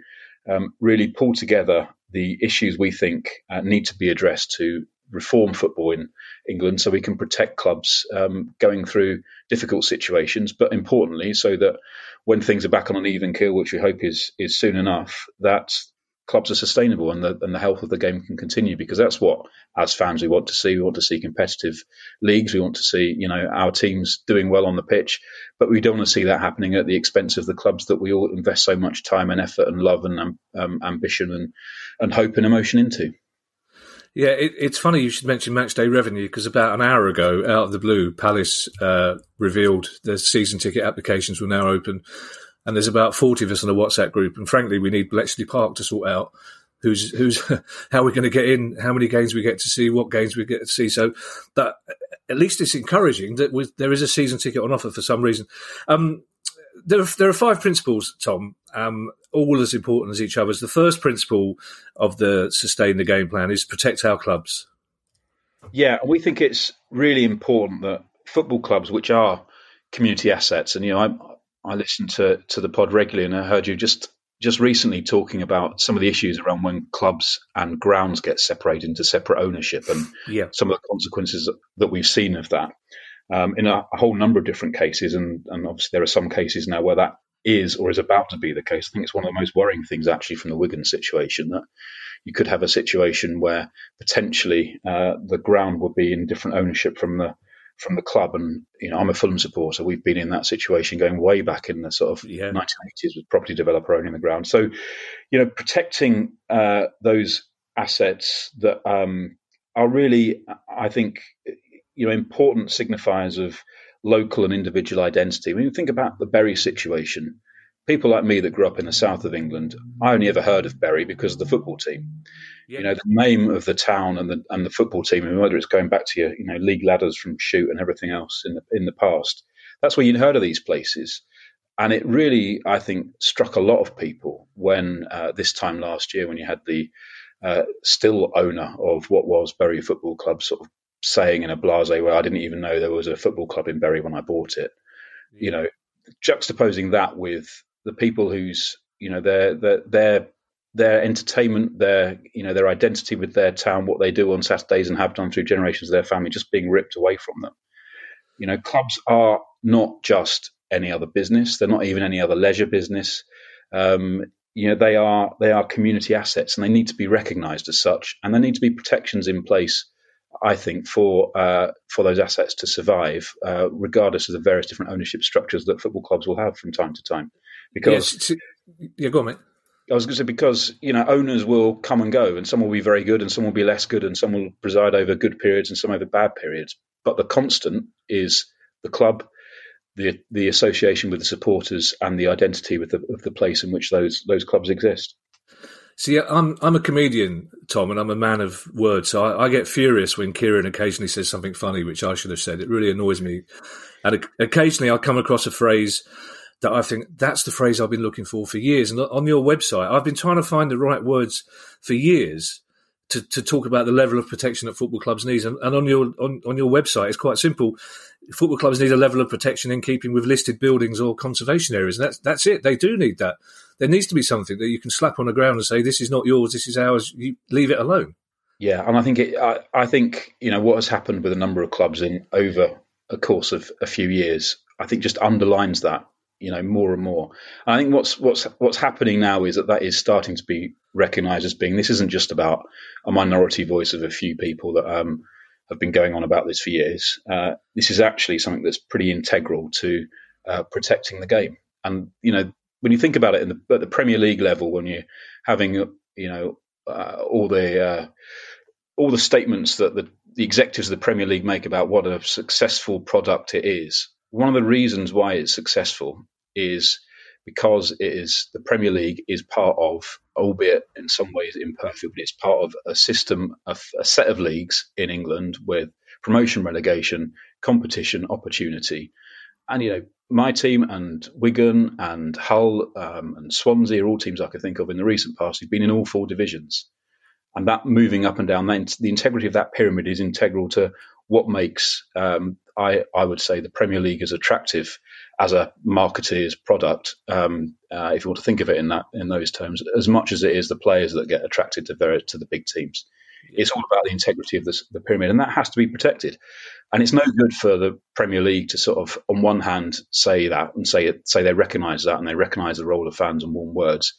um, really pull together the issues we think uh, need to be addressed to reform football in England, so we can protect clubs um, going through difficult situations, but importantly, so that when things are back on an even keel, which we hope is is soon enough, that clubs are sustainable and the and the health of the game can continue because that's what as fans we want to see. We want to see competitive leagues. We want to see you know our teams doing well on the pitch, but we don't want to see that happening at the expense of the clubs that we all invest so much time and effort and love and um, um ambition and and hope and emotion into. Yeah, it, it's funny you should mention matchday revenue because about an hour ago, out of the blue, Palace uh, revealed their season ticket applications were now open and there's about 40 of us in a WhatsApp group. And frankly, we need Bletchley Park to sort out who's who's how we're going to get in, how many games we get to see, what games we get to see. So that at least it's encouraging that there is a season ticket on offer for some reason. Um, there, are, there are five principles, Tom, um, all as important as each other's. The first principle of the sustain the game plan is protect our clubs. Yeah, we think it's really important that football clubs, which are community assets, and you know, I I listen to to the pod regularly, and I heard you just just recently talking about some of the issues around when clubs and grounds get separated into separate ownership and yeah. some of the consequences that we've seen of that um, in a, a, whole number of different cases. And, and, obviously, there are some cases now where that is or is about to be the case. I think it's one of the most worrying things actually from the Wigan situation that you could have a situation where potentially uh, the ground would be in different ownership from the from the club. And you know, I'm a Fulham supporter. We've been in that situation going way back in the sort of yeah. 1980s with property developer owning the ground. So, you know, protecting uh, those assets that um, are really, I think, you know, important signifiers of local and individual identity. When you think about the Bury situation, people like me that grew up in the south of England, I only ever heard of Bury because of the football team. Yeah. You know, the name of the town and the and the football team, and whether it's going back to your you know league ladders from shoot and everything else in the in the past, that's where you'd heard of these places. And it really, I think, struck a lot of people when uh, this time last year, when you had the uh, still owner of what was Bury Football Club sort of saying in a blase way, I didn't even know there was a football club in Bury when I bought it. Yeah. You know, juxtaposing that with the people whose you know their their their their entertainment, their you know their identity with their town, what they do on Saturdays and have done through generations of their family, just being ripped away from them. You know, clubs are not just any other business; they're not even any other leisure business. Um, you know, they are they are community assets, and they need to be recognised as such, and there need to be protections in place. I think for uh, for those assets to survive, uh, regardless of the various different ownership structures that football clubs will have from time to time. Because yes, yeah, go on, mate. I was going to say because you know owners will come and go, and some will be very good, and some will be less good, and some will preside over good periods and some over bad periods. But the constant is the club, the the association with the supporters, and the identity with the, of the place in which those those clubs exist. See, I'm I'm a comedian, Tom, and I'm a man of words, so I, I, get furious when Kieran occasionally says something funny, which I should have said. It really annoys me, and occasionally I come across a phrase that I think that's the phrase I've been looking for for years. And on your website, I've been trying to find the right words for years to, to talk about the level of protection that football clubs need. And, and on your on, on your website, it's quite simple. Football clubs need a level of protection in keeping with listed buildings or conservation areas. And that's that's it. They do need that. There needs to be something that you can slap on the ground and say, "This is not yours. This is ours. You leave it alone." Yeah, and I think it. I, I think you know what has happened with a number of clubs in over a course of a few years. I think just underlines that you know more and more. And I think what's what's what's happening now is that that is starting to be recognised as being this isn't just about a minority voice of a few people that um, have been going on about this for years. Uh, this is actually something that's pretty integral to uh, protecting the game. And you know when you think about it the, at the Premier League level, when you're having you know uh, all the uh, all the statements that the, the executives of the Premier League make about what a successful product it is. One of the reasons why it's successful is because it is the Premier League is part of, albeit in some ways imperfect, but it's part of a system, of a set of leagues in England with promotion, relegation, competition, opportunity, and you know my team and Wigan and Hull um, and Swansea are all teams I could think of in the recent past who've been in all four divisions, and that moving up and down, the integrity of that pyramid is integral to what makes um, I, I would say the Premier League is attractive as a marketeer's product, um, uh, if you want to think of it in that in those terms, as much as it is the players that get attracted to very, to the big teams. It's all about the integrity of this, the pyramid, and that has to be protected. And it's no good for the Premier League to sort of, on one hand, say that and say say they recognise that and they recognise the role of fans and warm words,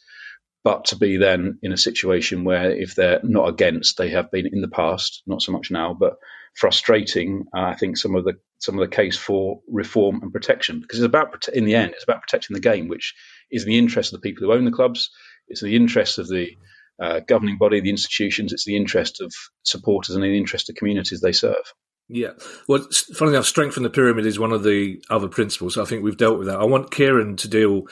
but to be then in a situation where if they're not against, they have been in the past, not so much now, but frustrating. Uh, I think some of the some of the case for reform and protection because it's about in the end it's about protecting the game, which is in the interest of the people who own the clubs. It's in the interest of the uh, governing body, the institutions. It's the interest of supporters and in the interest of communities they serve. Yeah. Well, funny enough, strength in the pyramid is one of the other principles. I think we've dealt with that. I want Kieran to deal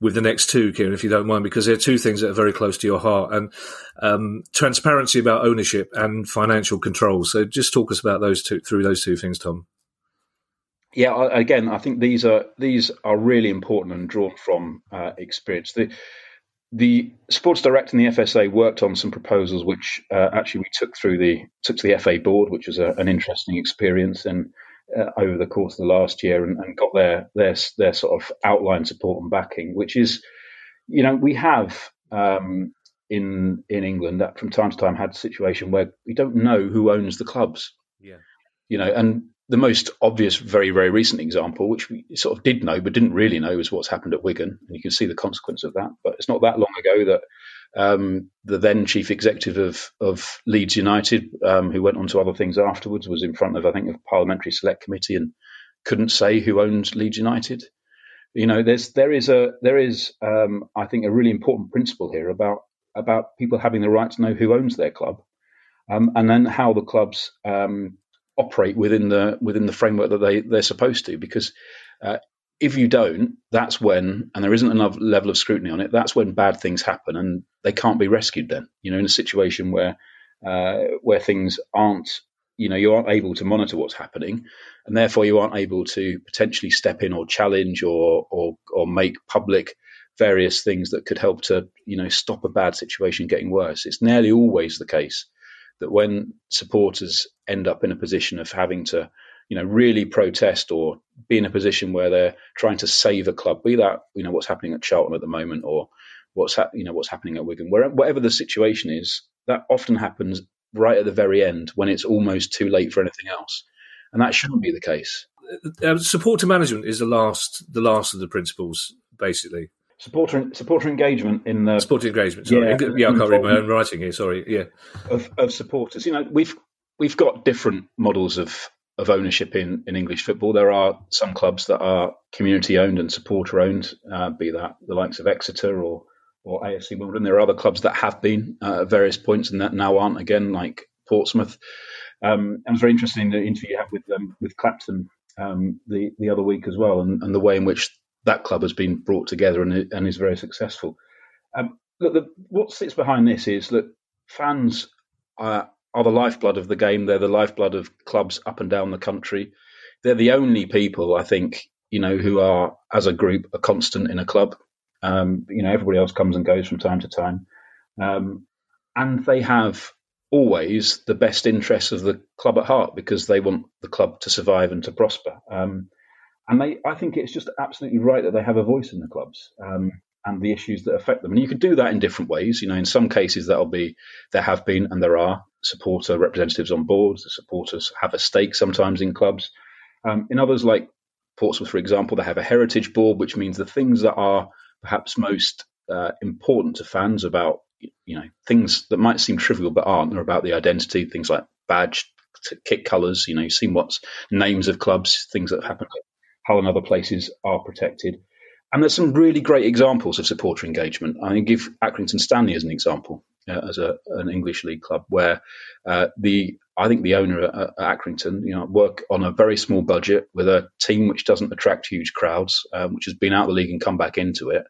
with the next two, Kieran, if you don't mind, because they're two things that are very close to your heart and um, transparency about ownership and financial control. So just talk us about those two through those two things, Tom. Yeah, again, I think these are these are really important and drawn from uh, experience. The the Supporters Direct and the FSA worked on some proposals, which uh, actually we took through the took to the FA board, which was a, an interesting experience, and uh, over the course of the last year, and, and, got their their their sort of outline support and backing, which is, you know, we have um, in in England that from time to time had a situation where we don't know who owns the clubs. Yeah, you know, and the most obvious, very, very recent example, which we sort of did know but didn't really know, was what's happened at Wigan, and you can see the consequence of that. But it's not that long ago that um, the then chief executive of, of Leeds United, um, who went on to other things afterwards, was in front of I think a parliamentary select committee and couldn't say who owns Leeds United. You know, there's there is a there is um, I think a really important principle here about about people having the right to know who owns their club, um, and then how the clubs um, operate within the within the framework that they they're supposed to. Because uh, if you don't, that's when, and there isn't enough level of scrutiny on it. That's when bad things happen, and they can't be rescued. Then, you know, in a situation where uh, where things aren't, you know, you aren't able to monitor what's happening, and therefore you aren't able to potentially step in or challenge or or or make public various things that could help to, you know, stop a bad situation getting worse. It's nearly always the case that when supporters end up in a position of having to, you know, really protest or be in a position where they're trying to save a club, be that you know what's happening at Charlton at the moment or what's ha- you know what's happening at Wigan, where, whatever the situation is, that often happens right at the very end when it's almost too late for anything else, and that shouldn't be the case. Uh, uh supporter management is the last, the last of the principles, basically. Supporter supporter engagement in the supporter engagement. Sorry, yeah, yeah I can't read my own writing here. Sorry, yeah, of, of supporters. You know, we've we've got different models of of ownership in, in English football. There are some clubs that are community owned and supporter owned, uh, be that the likes of Exeter or or AFC Wimbledon. There are other clubs that have been uh, at various points and that now aren't again, like Portsmouth. Um, and it was very interesting in the interview you had with um, with Clapton um, the the other week as well, and, and the way in which that club has been brought together and, and is very successful. Um, look, the, what sits behind this is that fans are, are the lifeblood of the game. They're the lifeblood of clubs up and down the country. They're the only people, I think, you know, who are as a group a constant in a club. Um, you know, everybody else comes and goes from time to time, um, and they have always the best interests of the club at heart because they want the club to survive and to prosper. Um, and they, I think it's just absolutely right that they have a voice in the clubs um, and the issues that affect them. And you can do that in different ways. You know, in some cases that'll be there have been and there are supporter representatives on boards. The supporters have a stake sometimes in clubs. Um, in others, like Portsmouth, for example, they have a heritage board, which means the things that are perhaps most uh, important to fans about you know things that might seem trivial but aren't. They're about the identity, things like badge, kit colours. You know, you've seen what's names of clubs, things that have happened Hull and other places are protected. And there's some really great examples of supporter engagement. I give Accrington Stanley as an example, uh, as a, an English league club, where uh, the I think the owner at, at, Accrington, you know, work on a very small budget with a team which doesn't attract huge crowds, um, which has been out of the league and come back into it.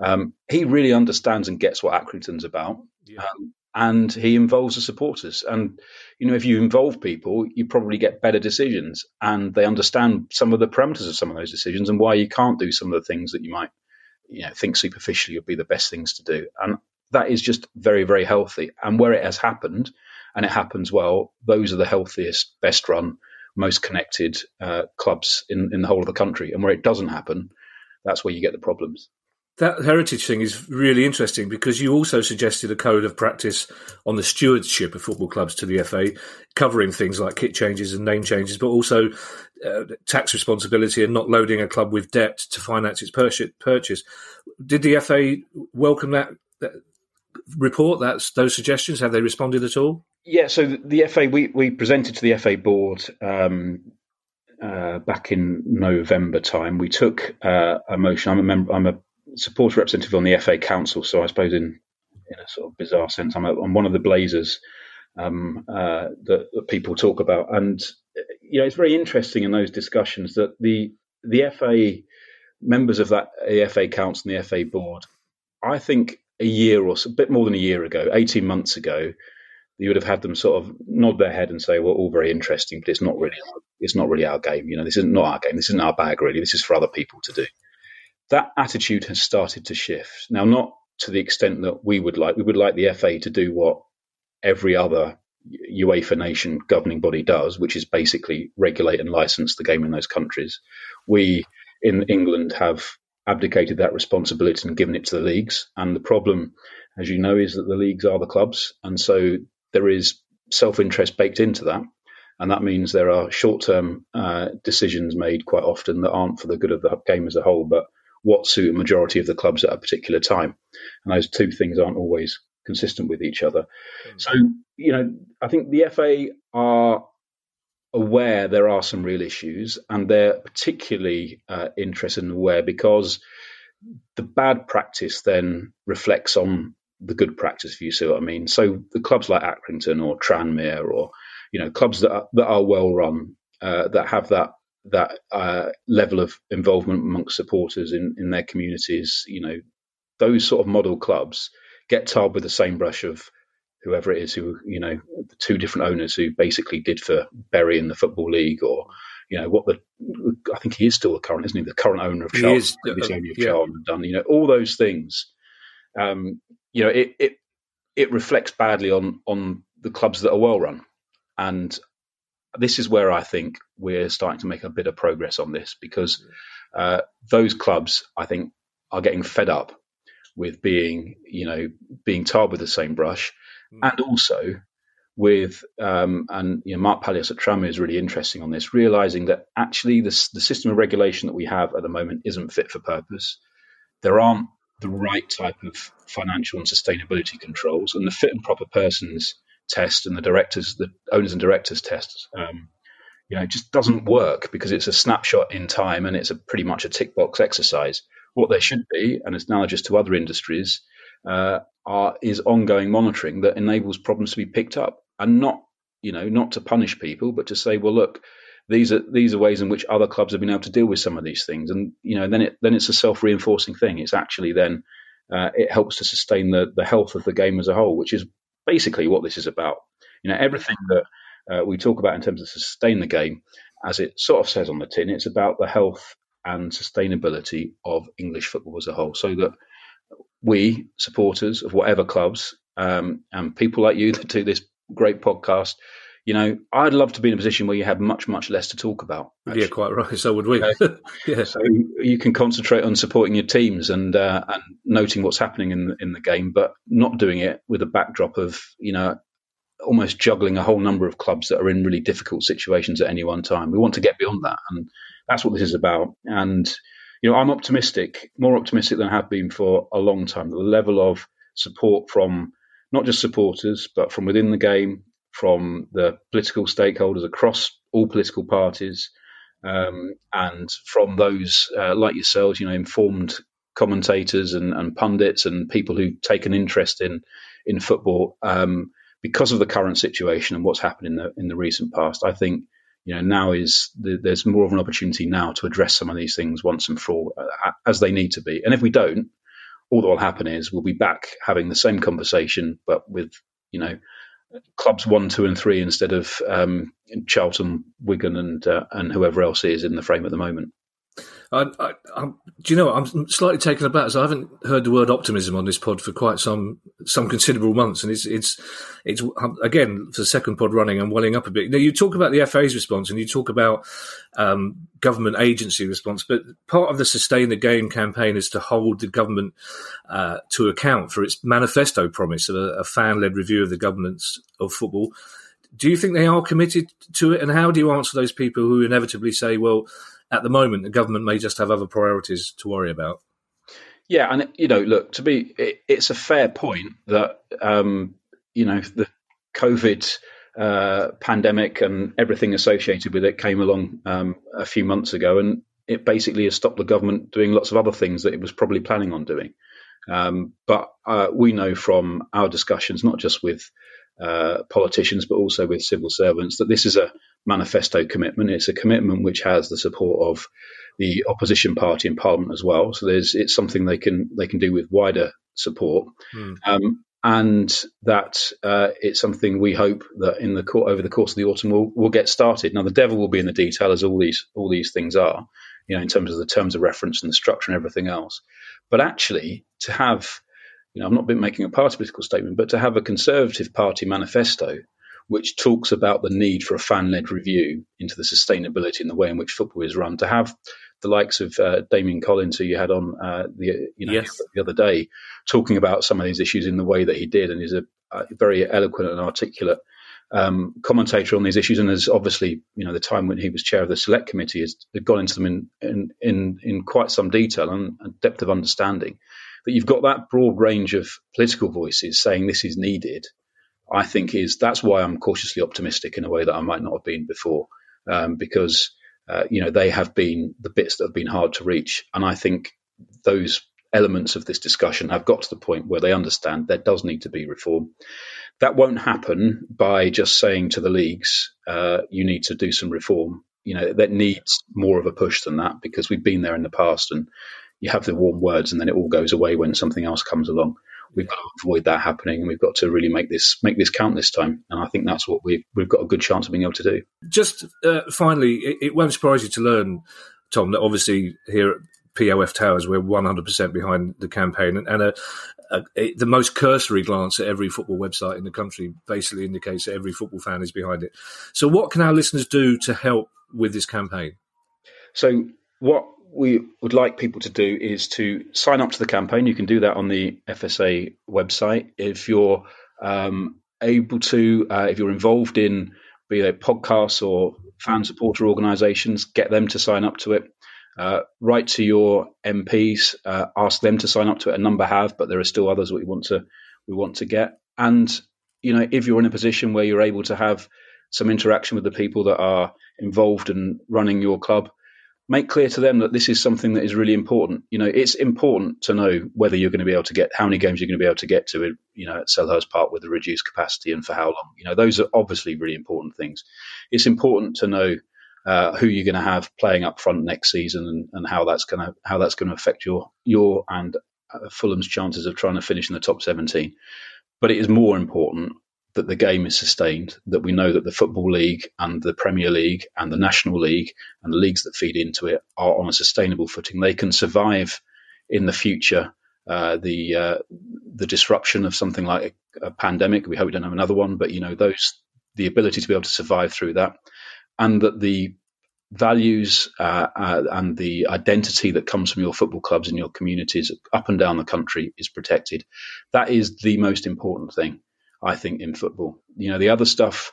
Um, he really understands and gets what Accrington's about. Yeah. Um, and he involves the supporters. And you know, if you involve people, you probably get better decisions, and they understand some of the parameters of some of those decisions and why you can't do some of the things that you might, you know, think superficially would be the best things to do. And that is just very, very healthy. And where it has happened, and it happens well, those are the healthiest, best run, most connected uh, clubs in in the whole of the country. And where it doesn't happen, that's where you get the problems that heritage thing is really interesting because you also suggested a code of practice on the stewardship of football clubs to the FA, covering things like kit changes and name changes, but also uh, tax responsibility and not loading a club with debt to finance its purchase. Did the FA welcome that, that report? That's those suggestions. Have they responded at all? Yeah. So the FA, we we presented to the FA board. Um, uh, back in November time, we took uh, a motion. I'm a member. I'm a supporter representative on the FA Council, so I suppose in in a sort of bizarre sense, I'm, a, I'm one of the Blazers um, uh, that, that, people talk about. And you know, it's very interesting in those discussions that the the FA members of that FA Council and the FA board, I think a year or so, a bit more than a year ago, eighteen months ago, you would have had them sort of nod their head and say, "Well, all very interesting, but it's not really it's not really our game. You know, this isn't not our game. This isn't our bag really. This is for other people to do." That attitude has started to shift now, not to the extent that we would like. We would like the FA to do what every other UEFA nation governing body does, which is basically regulate and license the game in those countries. We in England have abdicated that responsibility and given it to the leagues. And the problem, as you know, is that the leagues are the clubs. And so there is self interest baked into that. And that means there are short term uh, decisions made quite often that aren't for the good of the game as a whole, but what suit a majority of the clubs at a particular time. And those two things aren't always consistent with each other. Mm. So, you know, I think the FA are aware there are some real issues and they're particularly uh, interested and aware because the bad practice then reflects on the good practice, if you see what I mean. So the clubs like Accrington or Tranmere or, you know, clubs that are, that are well run, uh, that have that that uh, level of involvement amongst supporters in, in their communities, you know, those sort of model clubs get tarred with the same brush of whoever it is who you know the two different owners who basically did for Bury in the football league or you know what the I think he is still the current isn't he? The current owner of Charlton previous uh, owner of yeah. Charlton done you know all those things. Um, you know it, it it reflects badly on on the clubs that are well run. And this is where I think we're starting to make a bit of progress on this because uh, those clubs I think are getting fed up with being, you know, being tarred with the same brush, mm. and also with um, and you know, Mark Palios at Tranmere is really interesting on this, realizing that actually the, the system of regulation that we have at the moment isn't fit for purpose. There aren't the right type of financial and sustainability controls, and the fit and proper persons test and the directors, the owners and directors test, um, you know, just doesn't work because it's a snapshot in time and it's a pretty much a tick box exercise. What there should be, and it's analogous to other industries, uh, are is ongoing monitoring that enables problems to be picked up, and not you know not to punish people, but to say, well, look, these are these are ways in which other clubs have been able to deal with some of these things, and you know then it then it's a self reinforcing thing. It's actually then uh, it helps to sustain the the health of the game as a whole, which is basically what this is about. You know everything that uh, we talk about in terms of sustain the game, as it sort of says on the tin, it's about the health and sustainability of English football as a whole, so that we supporters of whatever clubs um, and people like you that do this great podcast, you know, I'd love to be in a position where you have much, much less to talk about. Actually. Yeah, quite right. So would we. yeah. So you can concentrate on supporting your teams and uh, and noting what's happening in the, in the game, but not doing it with a backdrop of you know almost juggling a whole number of clubs that are in really difficult situations at any one time. We want to get beyond that, and that's what this is about. And you know, I'm optimistic, more optimistic than I have been for a long time. The level of support from not just supporters, but from within the game, from the political stakeholders across all political parties, um, and from those uh, like yourselves, you know, informed commentators and, and, pundits and people who take an interest in in football. Um, because of the current situation and what's happened in the in the recent past, I think you know now is the, there's more of an opportunity now to address some of these things once and for all uh, as they need to be. And if we don't, all that will happen is we'll be back having the same conversation, but with you know clubs one, two, and three instead of um, Charlton, Wigan, and uh, and whoever else is in the frame at the moment. I, I, do you know? What? I'm slightly taken aback. So I haven't heard the word optimism on this pod for quite some some considerable months, and it's it's it's again for the second pod running. I'm welling up a bit. Now you talk about the FA's response, and you talk about um, government agency response, but part of the sustain the game campaign is to hold the government uh, to account for its manifesto promise of a, a fan led review of the governance of football. Do you think they are committed to it, and how do you answer those people who inevitably say, "Well"? at the moment, the government may just have other priorities to worry about. Yeah, and you know, look, to be, it, it's a fair point that um, you know the COVID uh, pandemic and everything associated with it came along um, a few months ago, and it basically has stopped the government doing lots of other things that it was probably planning on doing. Um, but uh, we know from our discussions, not just with uh, politicians, but also with civil servants, that this is a manifesto commitment. It's a commitment which has the support of the opposition party in Parliament as well. So there's it's something they can they can do with wider support. Mm. Um, and that uh, it's something we hope that in the over the course of the autumn will will get started. Now the devil will be in the detail, as all these all these things are, you know, in terms of the terms of reference and the structure and everything else. But actually, to have, you know, I've not been making a party political statement, but to have a Conservative Party manifesto which talks about the need for a fan-led review into the sustainability and the way in which football is run, to have the likes of uh, Damian Collins, who you had on uh, the you know yes. the other day, talking about some of these issues in the way that he did, and he's a, a very eloquent and articulate um, commentator on these issues, and has obviously you know the time when he was chair of the select committee has gone into them in in in, in quite some detail and, and depth of understanding. That you've got that broad range of political voices saying this is needed, I think is that's why I'm cautiously optimistic in a way that I might not have been before, um, because uh, you know, they have been the bits that have been hard to reach. And I think those elements of this discussion have got to the point where they understand there does need to be reform. That won't happen by just saying to the leagues, uh, you need to do some reform. You know, that needs more of a push than that because we've been there in the past and you have the warm words and then it all goes away when something else comes along we've got to avoid that happening, and we've got to really make this make this count this time. And I think that's what we've we've got a good chance of being able to do. Just uh, finally, it, it, won't surprise you to learn, Tom, that obviously here at POF Towers we're 100% behind the campaign, and, and a, a, a, the most cursory glance at every football website in the country basically indicates that every football fan is behind it. So, what can our listeners do to help with this campaign? So, what we would like people to do is to sign up to the campaign. You can do that on the FSA website. If you're um, able to, uh, if you're involved in be they podcasts or fan supporter organisations, get them to sign up to it. Uh, write to your MPs, uh, ask them to sign up to it. A number have, but there are still others that we want to we want to get. And you know, if you're in a position where you're able to have some interaction with the people that are involved in running your club, make clear to them that this is something that is really important. You know, it's important to know whether you're going to be able to get how many games you're going to be able to get to, you know, at Selhurst Park with the reduced capacity and for how long. You know, those are obviously really important things. It's important to know uh, who you're going to have playing up front next season and, and how that's going to how that's going to affect your your and uh, Fulham's chances of trying to finish in the top 17. But it is more important that the game is sustained, that we know that the Football League and the Premier League and the National League and the leagues that feed into it are on a sustainable footing. They can survive in the future uh, the uh, the disruption of something like a, a, pandemic. We hope we don't have another one, but you know those the ability to be able to survive through that, and that the values uh, uh and the identity that comes from your football clubs and your communities up and down the country is protected. That is the most important thing. I think, in football. You know, the other stuff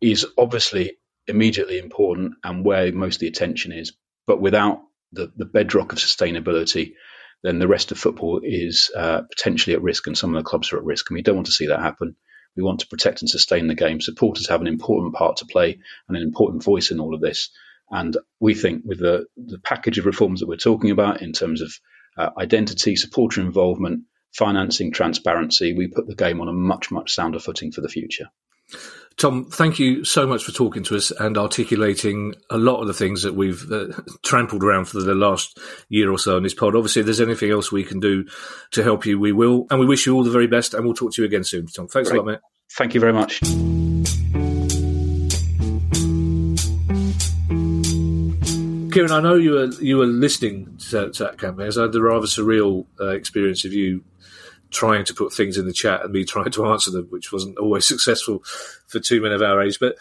is obviously immediately important and where most of the attention is. But without the, the bedrock of sustainability, then the rest of football is uh, potentially at risk and some of the clubs are at risk. And we don't want to see that happen. We want to protect and sustain the game. Supporters have an important part to play and an important voice in all of this. And we think with the, the package of reforms that we're talking about in terms of uh, identity, supporter involvement, financing, transparency, we put the game on a much, much sounder footing for the future. Tom, thank you so much for talking to us and articulating a lot of the things that we've uh, trampled around for the last year or so in this pod. Obviously, if there's anything else we can do to help you, we will. And we wish you all the very best and we'll talk to you again soon, Tom. Thanks Great. a lot, mate. Thank you very much. Kieran, I know you were you were listening to, to that campaign. I had the rather surreal uh, experience of you trying to put things in the chat and me trying to answer them, which wasn't always successful for two men of our age. But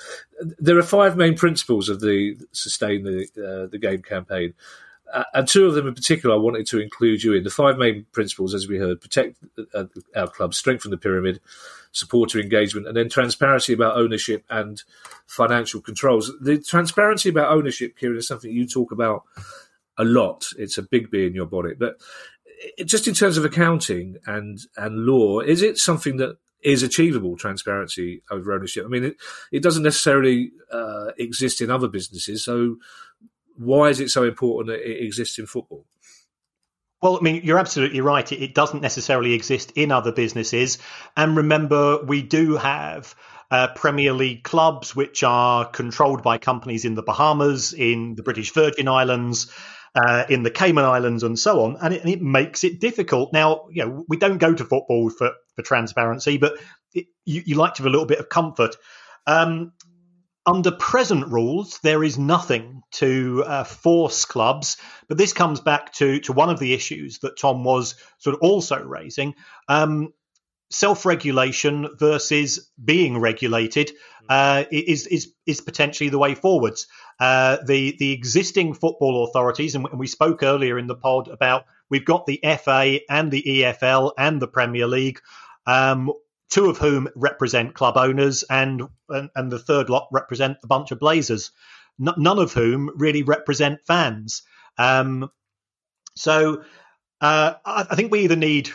there are five main principles of the sustain the uh, the game campaign. Uh, and two of them in particular, I wanted to include you in. The five main principles, as we heard, protect uh, our club, strengthen the pyramid, supporter engagement, and then transparency about ownership and financial controls. The transparency about ownership, Kieran, is something you talk about a lot. It's a big bee in your bonnet. But just in terms of accounting and and law, is it something that is achievable transparency over ownership? I mean, it, it doesn't necessarily uh, exist in other businesses. So, why is it so important that it exists in football? Well, I mean, you're absolutely right. It, it doesn't necessarily exist in other businesses. And remember, we do have uh, Premier League clubs which are controlled by companies in the Bahamas, in the British Virgin Islands. Uh, in the Cayman Islands and so on, and it, and it, makes it difficult. Now, you know, we don't go to football for, for transparency, but it, you, you, like to have a little bit of comfort. Um, under present rules, there is nothing to uh, force clubs, but this comes back to, to one of the issues that Tom was sort of also raising. Um, self-regulation versus being regulated uh, is is is potentially the way forwards. Uh, the the existing football authorities, and we spoke earlier in the pod about we've got the FA and the EFL and the Premier League. Um, two of whom represent club owners, and and, and the third lot represent a bunch of Blazers, N- none of whom really represent fans. Um, so uh, I, I, think we either need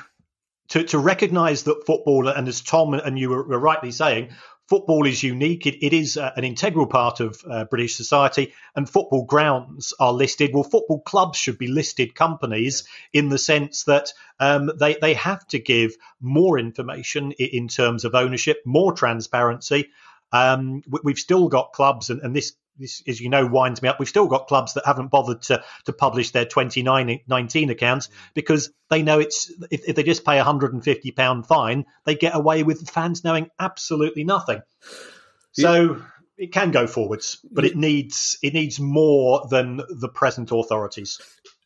to, to recognise that football, and as Tom and you were, were rightly saying, football is unique. it, it is uh, an integral part of uh, British society, and football grounds are listed. Well, football clubs should be listed companies in the sense that um, they they have to give more information in, in terms of ownership, more transparency. Um, we've still got clubs, and, and this this, as you know, winds me up. We've still got clubs that haven't bothered to, to publish their 2019 accounts because they know it's if, if they just pay a £150 fine, they get away with fans knowing absolutely nothing. So it can go forwards, but it needs it needs more than the present authorities.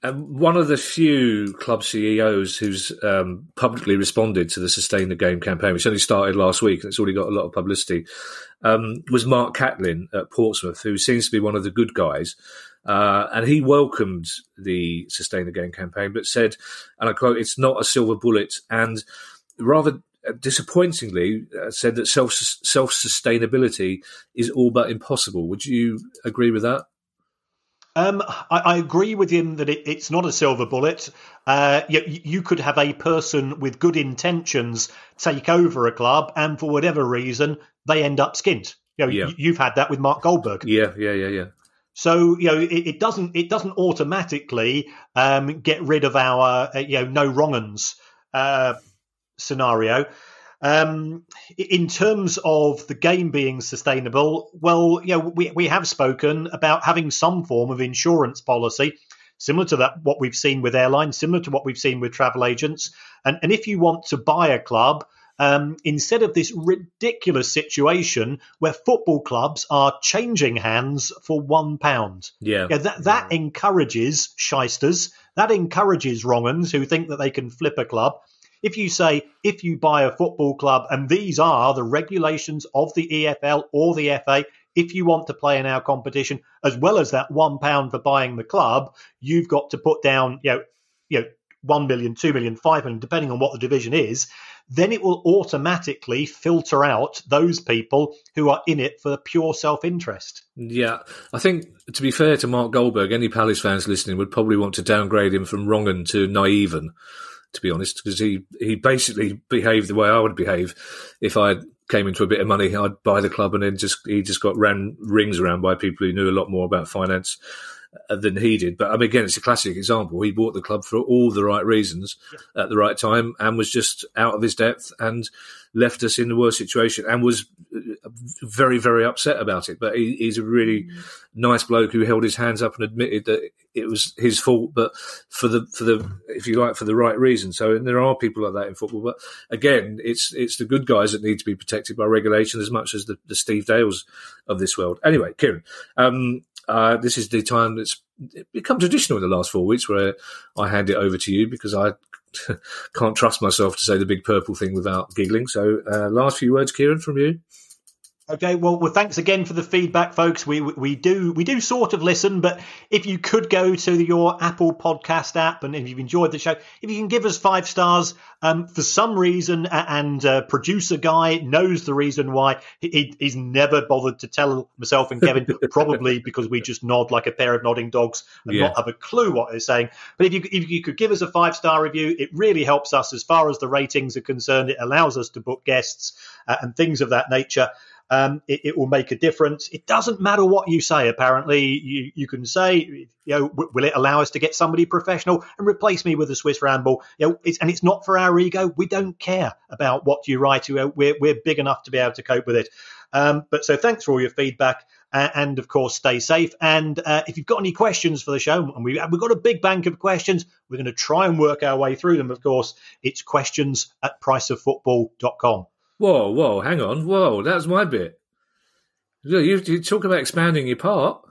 One of the few club CEOs who's um, publicly responded to the Sustain the Game campaign, which only started last week and it's already got a lot of publicity, um, was Mark Catlin at Portsmouth, who seems to be one of the good guys. Uh, and he welcomed the Sustain the Game campaign, but said, and I quote, it's not a silver bullet. And rather disappointingly, uh, said that self self sustainability is all but impossible. Would you agree with that? Um, I, I, agree with him that it, it's not a silver bullet. Uh, you, you, could have a person with good intentions take over a club, and for whatever reason, they end up skint. You know, yeah. you've had that with Mark Goldberg. Yeah, yeah, yeah, yeah. So you know, it, it doesn't it doesn't automatically um, get rid of our uh, you know no wrong'uns uh, scenario. Um, in terms of the game being sustainable, well, you know, we, we have spoken about having some form of insurance policy, similar to that what we've seen with airlines, similar to what we've seen with travel agents. And, and if you want to buy a club, um, instead of this ridiculous situation where football clubs are changing hands for one pound. Yeah. yeah that, that encourages shysters. That encourages wrong'uns who think that they can flip a club. If you say, if you buy a football club, and these are the regulations of the EFL or the FA, if you want to play in our competition, as well as that one pound for buying the club, you've got to put down, you know, you know, one million, two million, five million, depending on what the division is, then it will automatically filter out those people who are in it for pure self interest. Yeah, I think to be fair to Mark Goldberg, any Palace fans listening would probably want to downgrade him from wrong'un to naiven to be honest, because he, he basically behaved the way I would behave if I came into a bit of money. I'd buy the club, and then just he just got ran rings around by people who knew a lot more about finance than he did. But I mean, again, it's a classic example. He bought the club for all the right reasons yeah. at the right time, and was just out of his depth and left us in the worst situation, and was uh, very, very upset about it. But he, he's a really mm. nice bloke who held his hands up and admitted that it was his fault, but for the for the if you like for the right reason. So and there are people like that in football, but again, it's it's the good guys that need to be protected by regulation as much as the, the Steve Dales of this world. Anyway, Kieran, um, uh, this is the time that's become traditional in the last four weeks where I hand it over to you because I can't trust myself to say the big purple thing without giggling. So, uh, last few words, Kieran, from you. Okay, well, well, thanks again for the feedback, folks. We we do we do sort of listen, but if you could go to your Apple Podcast app, and if you've enjoyed the show, if you can give us five stars, um, for some reason, and uh, producer guy knows the reason why he, he's never bothered to tell myself and Kevin, probably because we just nod like a pair of nodding dogs and yeah. not have a clue what they're saying. But if you if you could give us a five star review, it really helps us as far as the ratings are concerned. It allows us to book guests uh, and things of that nature. Um, it, it, will make a difference. It doesn't matter what you say. Apparently, you, you can say, you know, w- will it allow us to get somebody professional and replace me with a Swiss Ramble? You know, it's, and it's not for our ego. We don't care about what you write. We're we're big enough to be able to cope with it. Um, but so thanks for all your feedback. Uh, and of course, stay safe. And uh, if you've got any questions for the show, and we, we've got a big bank of questions, we're going to try and work our way through them. Of course, it's questions at priceoffootball.com. Whoa, whoa, hang on. Whoa, that's my bit. You, you talk about expanding your part.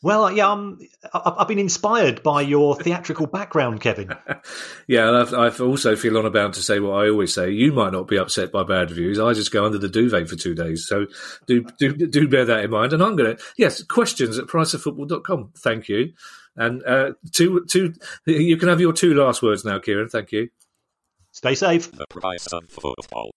Well, yeah, I'm, I've been inspired by your theatrical background, Kevin. yeah, and I've, I've, also feel on bound to say what I always say. You might not be upset by bad reviews. I just go under the duvet for two days. So do do, do bear that in mind. And I'm going to, yes, questions at priceoffootball.com. Thank you. And uh, two, two, you can have your two last words now, Kieran. Thank you. Stay safe. The price of football.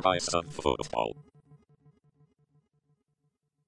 Price of football.